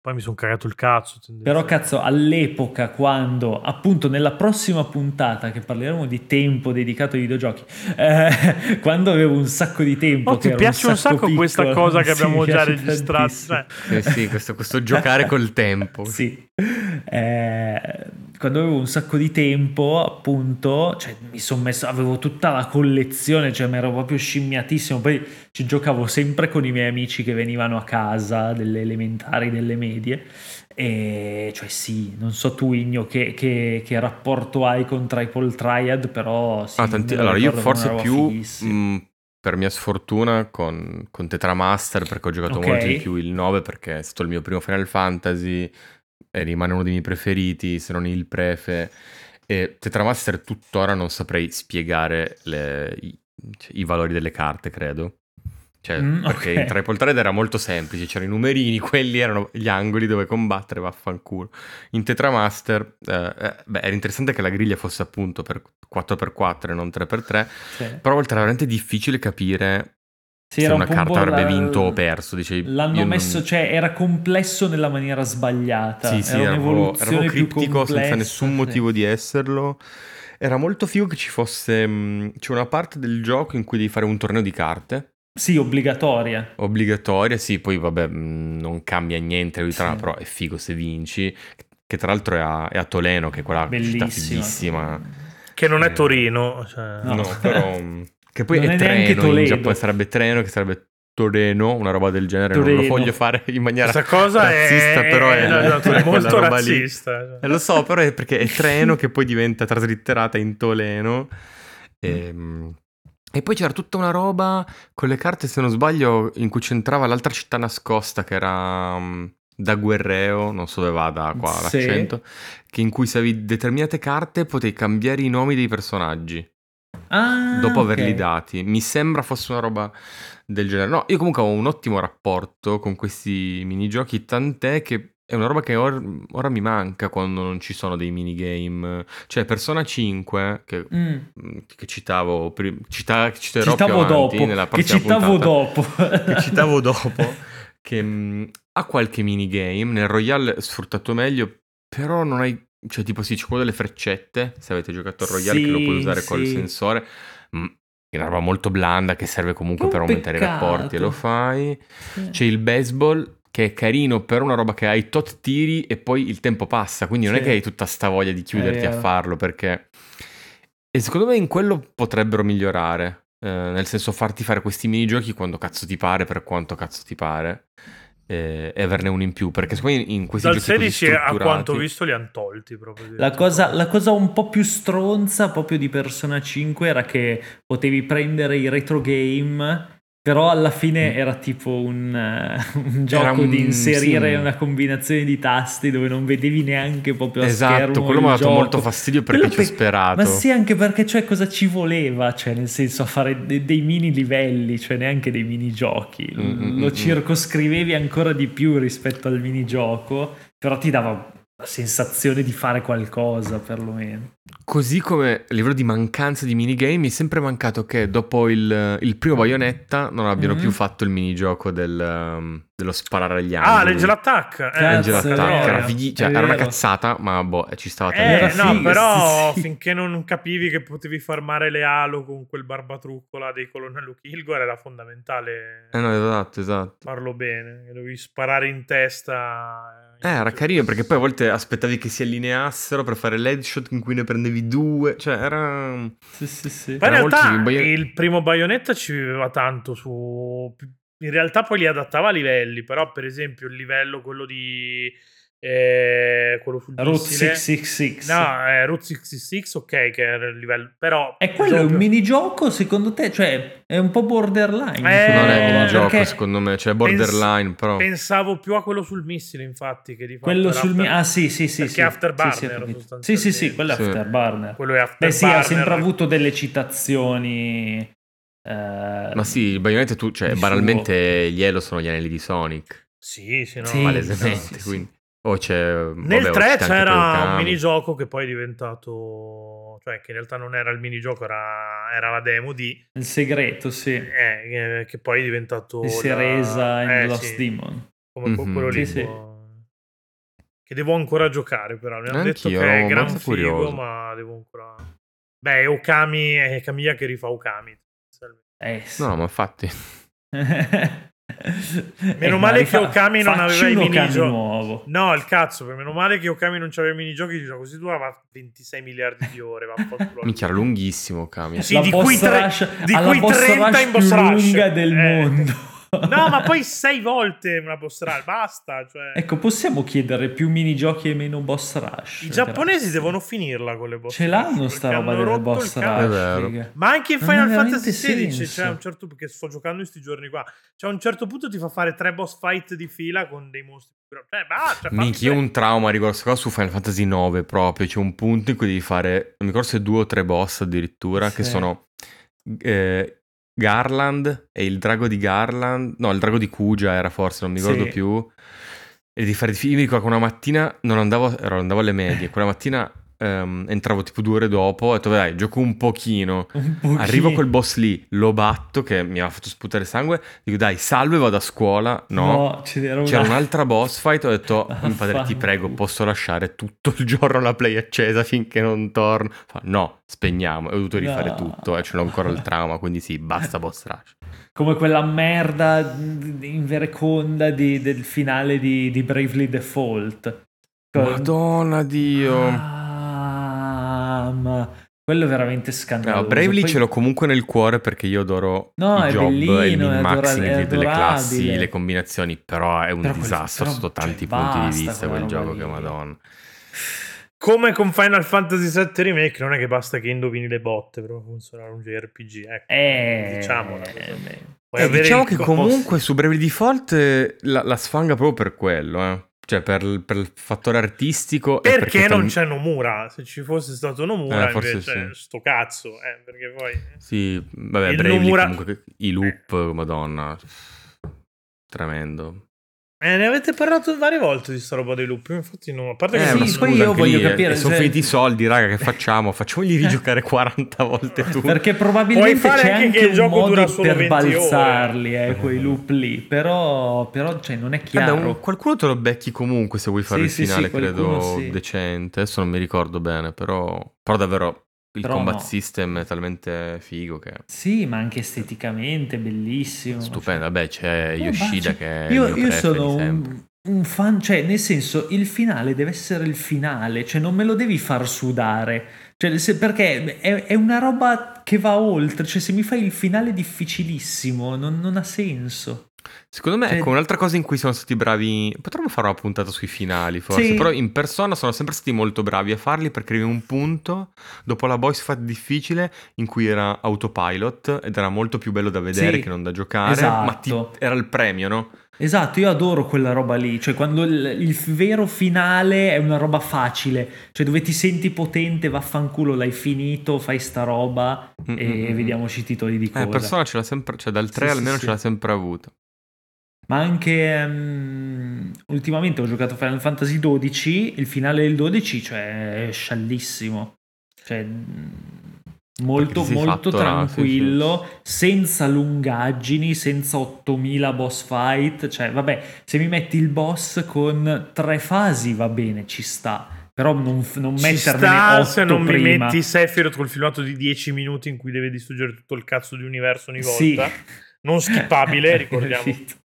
poi mi sono cagato il cazzo. Però cazzo, all'epoca, quando appunto nella prossima puntata che parleremo di tempo dedicato ai videogiochi, eh, quando avevo un sacco di tempo, Oh, che ti era piace un sacco piccolo, questa cosa che abbiamo già registrato? Cioè, Sì, sì, questo, questo giocare col tempo. Sì. Eh, quando avevo un sacco di tempo, appunto, cioè, mi sono messo, avevo tutta la collezione, cioè mi ero proprio scimmiatissimo. Poi ci giocavo sempre con i miei amici che venivano a casa, delle elementari, delle medie. E cioè sì, non so tu Igno che, che- che rapporto hai con Triple Triad, però sì, Ah, tanti- lo allora, io forse più mh, per mia sfortuna con, con Tetramaster perché ho giocato Ok. molto di più il 9 perché è stato il mio primo Final Fantasy e rimane uno dei miei preferiti, se non il prefe. E Tetramaster tuttora non saprei spiegare le- i, cioè, i valori delle carte, credo. Cioè, Mm, perché ok. in Triple Thread era molto semplice, c'erano i numerini, quelli erano gli angoli dove combattere, vaffanculo. In Tetramaster, eh, eh, beh, era interessante che la griglia fosse appunto per 4x4 e non 3x3, Sì. però a volte era veramente difficile capire Sì, se era un una un carta avrebbe la- vinto o perso. Dicevi, L'hanno io non- messo, cioè era complesso nella maniera sbagliata. Sì, sì, era era era un'evoluzione più criptico senza nessun sì. motivo di esserlo. Era molto figo che ci fosse. mh, c'è una parte del gioco in cui devi fare un torneo di carte. Sì, obbligatoria. Obbligatoria, sì, poi vabbè, mh, non cambia niente, Sì. però è figo se vinci. Che tra l'altro è a, è a Toleno, che è quella città Bellissima. fighissima. che non è Eh, Torino. Cioè, No. No, però. che poi Non è è treno in Toledo. Giappone, sarebbe treno, che sarebbe Toreno, una roba del genere. Non Toreno. lo voglio fare in maniera Questa cosa razzista, è, però è, no, no, è molto razzista. Eh, lo so, però è perché è treno che poi diventa traslitterata in Toleno. Ehm, E, poi c'era tutta una roba con le carte, se non sbaglio, in cui c'entrava l'altra città nascosta che era mm, da Guerreo, non so dove vada qua Sì. l'accento, che in cui se avevi determinate carte potevi cambiare i nomi dei personaggi Ah, dopo ok. averli dati. Mi sembra fosse una roba del genere. No, io comunque ho un ottimo rapporto con questi minigiochi, tant'è che è una roba che or- ora mi manca quando non ci sono dei minigame. Cioè, Persona 5, che, Mm. che citavo, pri- cita- citerò Citavo dopo, nella che citavo puntata, dopo. che citavo dopo, che mh, ha qualche minigame, nel Royale sfruttato meglio, però non hai... Cioè, tipo sì, c'è quello delle freccette, se avete giocato al Royale, che lo puoi Sì, usare col sì. sensore. mh, È una roba molto blanda che serve comunque Un per aumentare i rapporti e peccato. lo fai. Sì. C'è il baseball che è carino per una roba che hai tot tiri e poi il tempo passa, quindi non è Sì. che hai tutta sta voglia di chiuderti a farlo perché... E secondo me in quello potrebbero migliorare, eh, nel senso farti fare questi minigiochi quando cazzo ti pare, per quanto cazzo ti pare, eh, e averne uno in più, perché secondo me in questi Dal giochi così 16 a quanto ho visto li hanno tolti proprio. La cosa, la cosa un po' più stronza proprio di Persona 5 era che potevi prendere i retro game, però alla fine era tipo un, eh, un gioco un- di inserire sì. una combinazione di tasti dove non vedevi neanche proprio a Esatto, schermo quello mi ha dato molto fastidio perché Quello ci ho pe- sperato. Ma sì, anche perché cioè cosa ci voleva, cioè nel senso a fare de- dei mini livelli, cioè neanche dei minigiochi. Mm, mm, Lo mm, circoscrivevi ancora di più rispetto al minigioco, però ti dava la sensazione di fare qualcosa perlomeno. Così come a livello di mancanza di minigame, mi è sempre mancato che dopo il, il primo Bayonetta non abbiano Mhm. più fatto il minigioco del, um, dello sparare agli Ah, angeli. Attack. Eh, Angel Attack, è che era, fighi- cioè, era una cazzata, ma boh, ci stava Eh. Era no, però sì, finché non capivi che potevi farmare le Halo con quel barbatrucco là dei colonnello Kilgore era fondamentale Eh no, esatto, esatto. farlo bene. Dovevi sparare in testa. Eh, era carino perché poi a volte aspettavi che si allineassero per fare l'headshot in cui ne prendevi due. Cioè, era. Sì, sì, sì. Poi in Era molto realtà Bayon- il primo Bayonetta ci viveva tanto su... In realtà poi li adattava a livelli, però per esempio il livello, quello di eh, quello sul Route missile. 666. No, eh, Route 66, ok, che era il livello, però... E quello è un minigioco secondo te? Cioè, è un po' borderline. Eh, non è Eh, un minigioco, perché secondo me, cioè borderline, però. Pensavo più a quello sul missile, infatti, che di fatto quello sul mi- after- Ah, sì, sì, sì. perché sì. Afterburner, Sì, sì, sì, sì, sì, quello è Sì. Afterburner. Quello è Beh, sì, ha Afterburner. sempre avuto delle citazioni. eh, Ma sì, banalmente tu, cioè, banalmente gli Elo sono gli anelli di Sonic, Sì, sì, no. Sì, palesemente, sì, sì, quindi... O c'è... Nel vabbè, 3 c'è anche c'era un minigioco che poi è diventato... Cioè, che in realtà non era il minigioco, era, era la demo di... Il segreto, sì. eh, che poi è diventato... Che si è resa in eh, Lost sì, Demon. Come Mhm. quello lì. Sì, sì. Che devo ancora giocare, però. Mi hanno detto che è gran figo, curioso. ma devo ancora... Beh, è Okami, è Kamiya che rifà Okami. Eh, sì. No, ma infatti... Meno male che Okami non aveva i minigiochi. No, il cazzo, per meno male che Okami non c'aveva i minigiochi, così durava 26 miliardi di ore. Minchia, era lunghissimo Okami. Sì, la di boss cui tre- rush, di cui boss 30 rush in boss più rush. lunga del Eh. mondo. No, ma poi sei volte una boss rush, basta. Cioè. Ecco, possiamo chiedere più minigiochi e meno boss rush. I giapponesi Grazie. devono finirla con le boss Ce rush, l'hanno sta roba delle boss rush. Ma anche in Final Fantasy XVI c'è un certo perché sto giocando in sti giorni qua. C'è un certo punto ti fa fare tre boss fight di fila con dei mostri. Eh, basta, Minchia, io un trauma riguardo a questa cosa su Final Fantasy 9 proprio. C'è un punto in cui devi fare, non mi ricordo se due o tre boss addirittura, che Sì. sono eh, Garland e il drago di Garland. No, il drago di Kuja era forse, non mi ricordo Sì. più. E di fare io mi ricordo che una mattina non andavo, ero- andavo alle medie, quella mattina ehm, entravo tipo due ore dopo ho detto dai, gioco un pochino. Un pochino. Arrivo a quel boss lì, lo batto che mi aveva fatto sputare sangue, dico dai, salve, vado a scuola. No, n'era c'era una- un'altra boss fight, ho detto, mio padre ti prego, posso lasciare tutto il giorno la play accesa finché non torno? Fa, no, spegniamo, ho dovuto rifare No. tutto e ce l'ho ancora il trauma, quindi sì, basta boss rush. Come quella merda in vereconda di- del finale di, di Bravely Default. Madonna Dio. Ah, ma quello è veramente scandaloso. No, Bravely Poi- ce l'ho comunque nel cuore perché io adoro No, i è job, bellino, il min-maxing delle classi, le combinazioni, però è un Però quel- disastro però, sotto cioè, tanti punti di vista quel gioco che madonna. Come con Final Fantasy VII Remake, non è che basta che indovini le botte per funzionare un JRPG. Ecco, Eh, diciamolo. eh, Eh, diciamo che co- comunque su Bravely Default eh, la, la sfanga proprio per quello, eh. Cioè per, per il fattore artistico. Perché tal- non c'è Nomura? Se ci fosse stato Nomura, Eh, forse invece, sì. sto cazzo. Eh, perché poi... Sì, vabbè, Bravely Nomura- comunque i loop, madonna. Tremendo. Eh, ne avete parlato varie volte di sta roba dei loop. Infatti, no, a parte Eh, che sì, poi io voglio lì, eh, capire Sono se- finiti i soldi, raga, che facciamo? Facciamoli rigiocare 40 volte tu. Perché probabilmente c'è anche anche, che il gioco modo dura solo per 20 ore. balzarli, eh, quei loop lì. Però, però cioè, non è Vabbè, chiaro. un- qualcuno te lo becchi comunque se vuoi fare Sì, il sì, sì, finale, qualcuno credo sì. decente. Adesso non mi ricordo bene, però, però davvero il Però combat no. system è talmente figo che Sì, ma anche esteticamente bellissimo. stupendo. Vabbè, c'è No, Yoshida che è io, io sono un, un fan, cioè nel senso il finale deve essere il finale, cioè non me lo devi far sudare, cioè, se- perché è, è una roba che va oltre, cioè se mi fai il finale difficilissimo non, non ha senso. Secondo me, Cioè- ecco, un'altra cosa in cui sono stati bravi. Potremmo fare una puntata sui finali, forse. Sì. Però in persona sono sempre stati molto bravi a farli perché arrivi un punto dopo la boss fight difficile in cui era autopilot ed era molto più bello da vedere Sì, che non da giocare. Ma ti- esatto. era il premio, no? Esatto, io adoro quella roba lì, cioè quando il, il vero finale è una roba facile, cioè dove ti senti potente, vaffanculo, l'hai finito, fai sta roba Mm, e mm, mm. vediamoci i titoli di Eh, coda. persona ce l'ha sempre, cioè dal 3 Sì, almeno sì. ce l'ha sempre avuta. Ma anche ehm, ultimamente ho giocato Final Fantasy XII, il finale del 12 cioè, è sciallissimo, cioè mh, molto molto fatto là, sì, tranquillo, senza lungaggini, senza 8000 boss fight, cioè vabbè, se mi metti il boss con tre fasi va bene, ci sta. Però non, non Ci metterne sta se non mi prima. metti Sephiroth col filmato di 10 minuti in cui deve distruggere tutto il cazzo di universo ogni Sì. volta. Non skippabile, ricordiamo.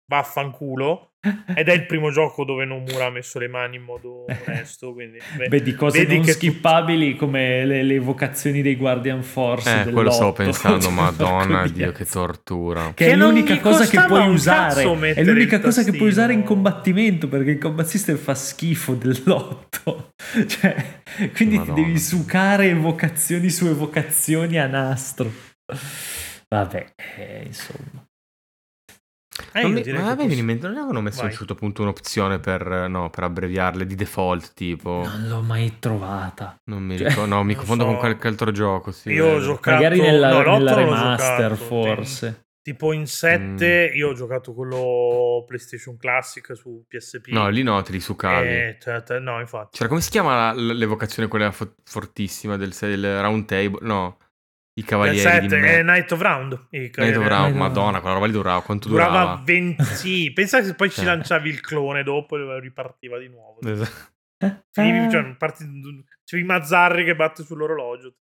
Vaffanculo. Ed è il primo gioco dove Nomura ha messo le mani in modo onesto. Quindi, beh, Vedi cose vedi non che skippabili come le, le evocazioni dei Guardian Force. Eh, quello stavo pensando, Cioè, madonna, Dio, che tortura. Che, Che è l'unica cosa che puoi usare. È l'unica cosa che puoi usare in combattimento perché il combat system fa schifo dell'otto. cioè, quindi Madonna. ti devi sucare evocazioni su evocazioni a nastro. Vabbè, eh, insomma. Eh, mi, ma a me viene in mente, non avevano messo a Vai. un certo punto un'opzione per, no, per abbreviarle di default, tipo... Non l'ho mai trovata. Non mi Cioè, ricordo, no, mi confondo so. con qualche altro gioco, sì. Io ho vero. giocato Magari nella, no, nella remaster, giocato, forse. Tipo in 7 Mm. io ho giocato quello PlayStation Classic su PSP. No, lì no, te li sucavi. Eh, cioè, te- no, infatti. C'era come si chiama la- l'evocazione quella fo- fortissima del, del round table? No, i cavalieri di 7 me. è Night of Round. i Night of Round, madonna, quella roba lì durava, quanto Durava durava? 20. Sì, pensa che poi ci Cioè. lanciavi il clone dopo e ripartiva di nuovo. Esatto. Finivi, cioè, parti, c'avevi Mazzarri che batte sull'orologio.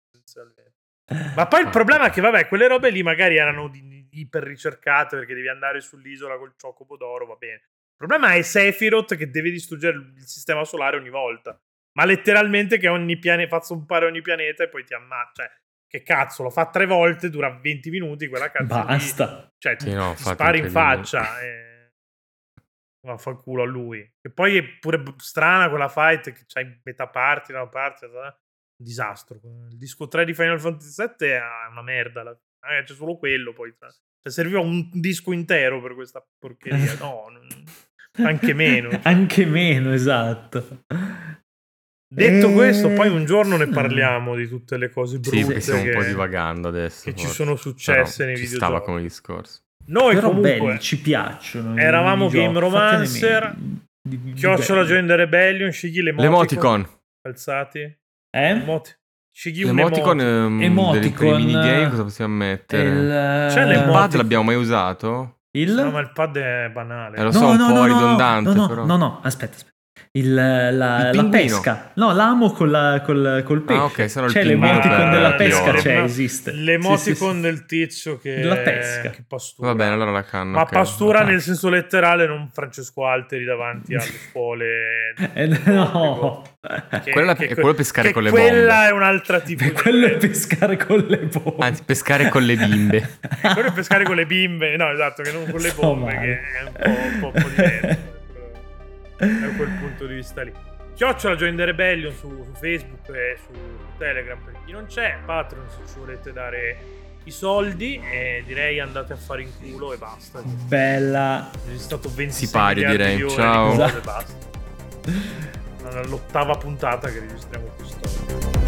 Ma poi il problema è che, vabbè, quelle robe lì magari erano di, di iper ricercate perché devi andare sull'isola col ciocobo d'oro, va bene. Il problema è Sephiroth che deve distruggere il sistema solare ogni volta. Ma letteralmente che ogni pianeta fa zompare ogni pianeta e poi ti ammazza. Cioè, che cazzo, lo fa tre volte, dura 20 minuti quella cazzo lì. Basta. Cioè, ti, Sì, no, spari in faccia. E... Vaffanculo a lui. E poi è pure strana quella fight che c'hai metà parte, una parte. Un disastro. Il disco 3 di Final Fantasy VII è una merda. fine. Eh, c'è solo quello poi. Cioè, serviva un disco intero per questa porcheria. No, non- anche meno. cioè. Anche meno, esatto. Detto Eh, questo, poi un giorno ne sì. parliamo di tutte le cose brutte Sì, perché stiamo un po' che, divagando adesso. che ci sono successe Però nei ci videogiochi. stava come discorso. Noi Però comunque belli, ci piacciono. eravamo Game Romancer, meglio. Di- di Chiocciola. Join the Rebellion, scegli le L'emoticon. alzati. Eh? Emoti- Scegli un emoticon. ehm, Emoticon, dei- per i minigame eh, cosa possiamo mettere? Il, C'è Il l'emoticon. pad l'abbiamo mai usato? il... No, ma il pad è banale. Eh, lo so, un po' ridondante, no, no, però. no, no, aspetta, aspetta. Il, la, la pinguino. pesca. No, l'amo con la, col, col pesce. Ah, ok, il C'è l'emoticon della pesca, c'è, No, esiste. L'emoticon Sì, sì, sì. del tizio che, Della pesca. che pastura. Va bene, allora la canna. Ma ok. pastura Ok. nel senso letterale, non Francesco Alteri davanti alle scuole. Eh, no. Che- Quella- che- è quello pescare che con le quella bombe. è un'altra tipo di Quello è pescare con le bombe. Anzi, pescare con le bimbe. quello è pescare con le bimbe, no, esatto, che non con le Sto bombe, male. che è un po', un po', un po' diverso. Da quel punto di vista lì. Chiocciola Join the Rebellion su, su Facebook e su Telegram per chi non c'è. Patreon se ci volete dare i soldi. E direi andate a fare in culo e basta. Bella. È stato 26 Si pari, miliardi direi. Ciao. e Esatto. basta. L'ottava puntata che registriamo questo.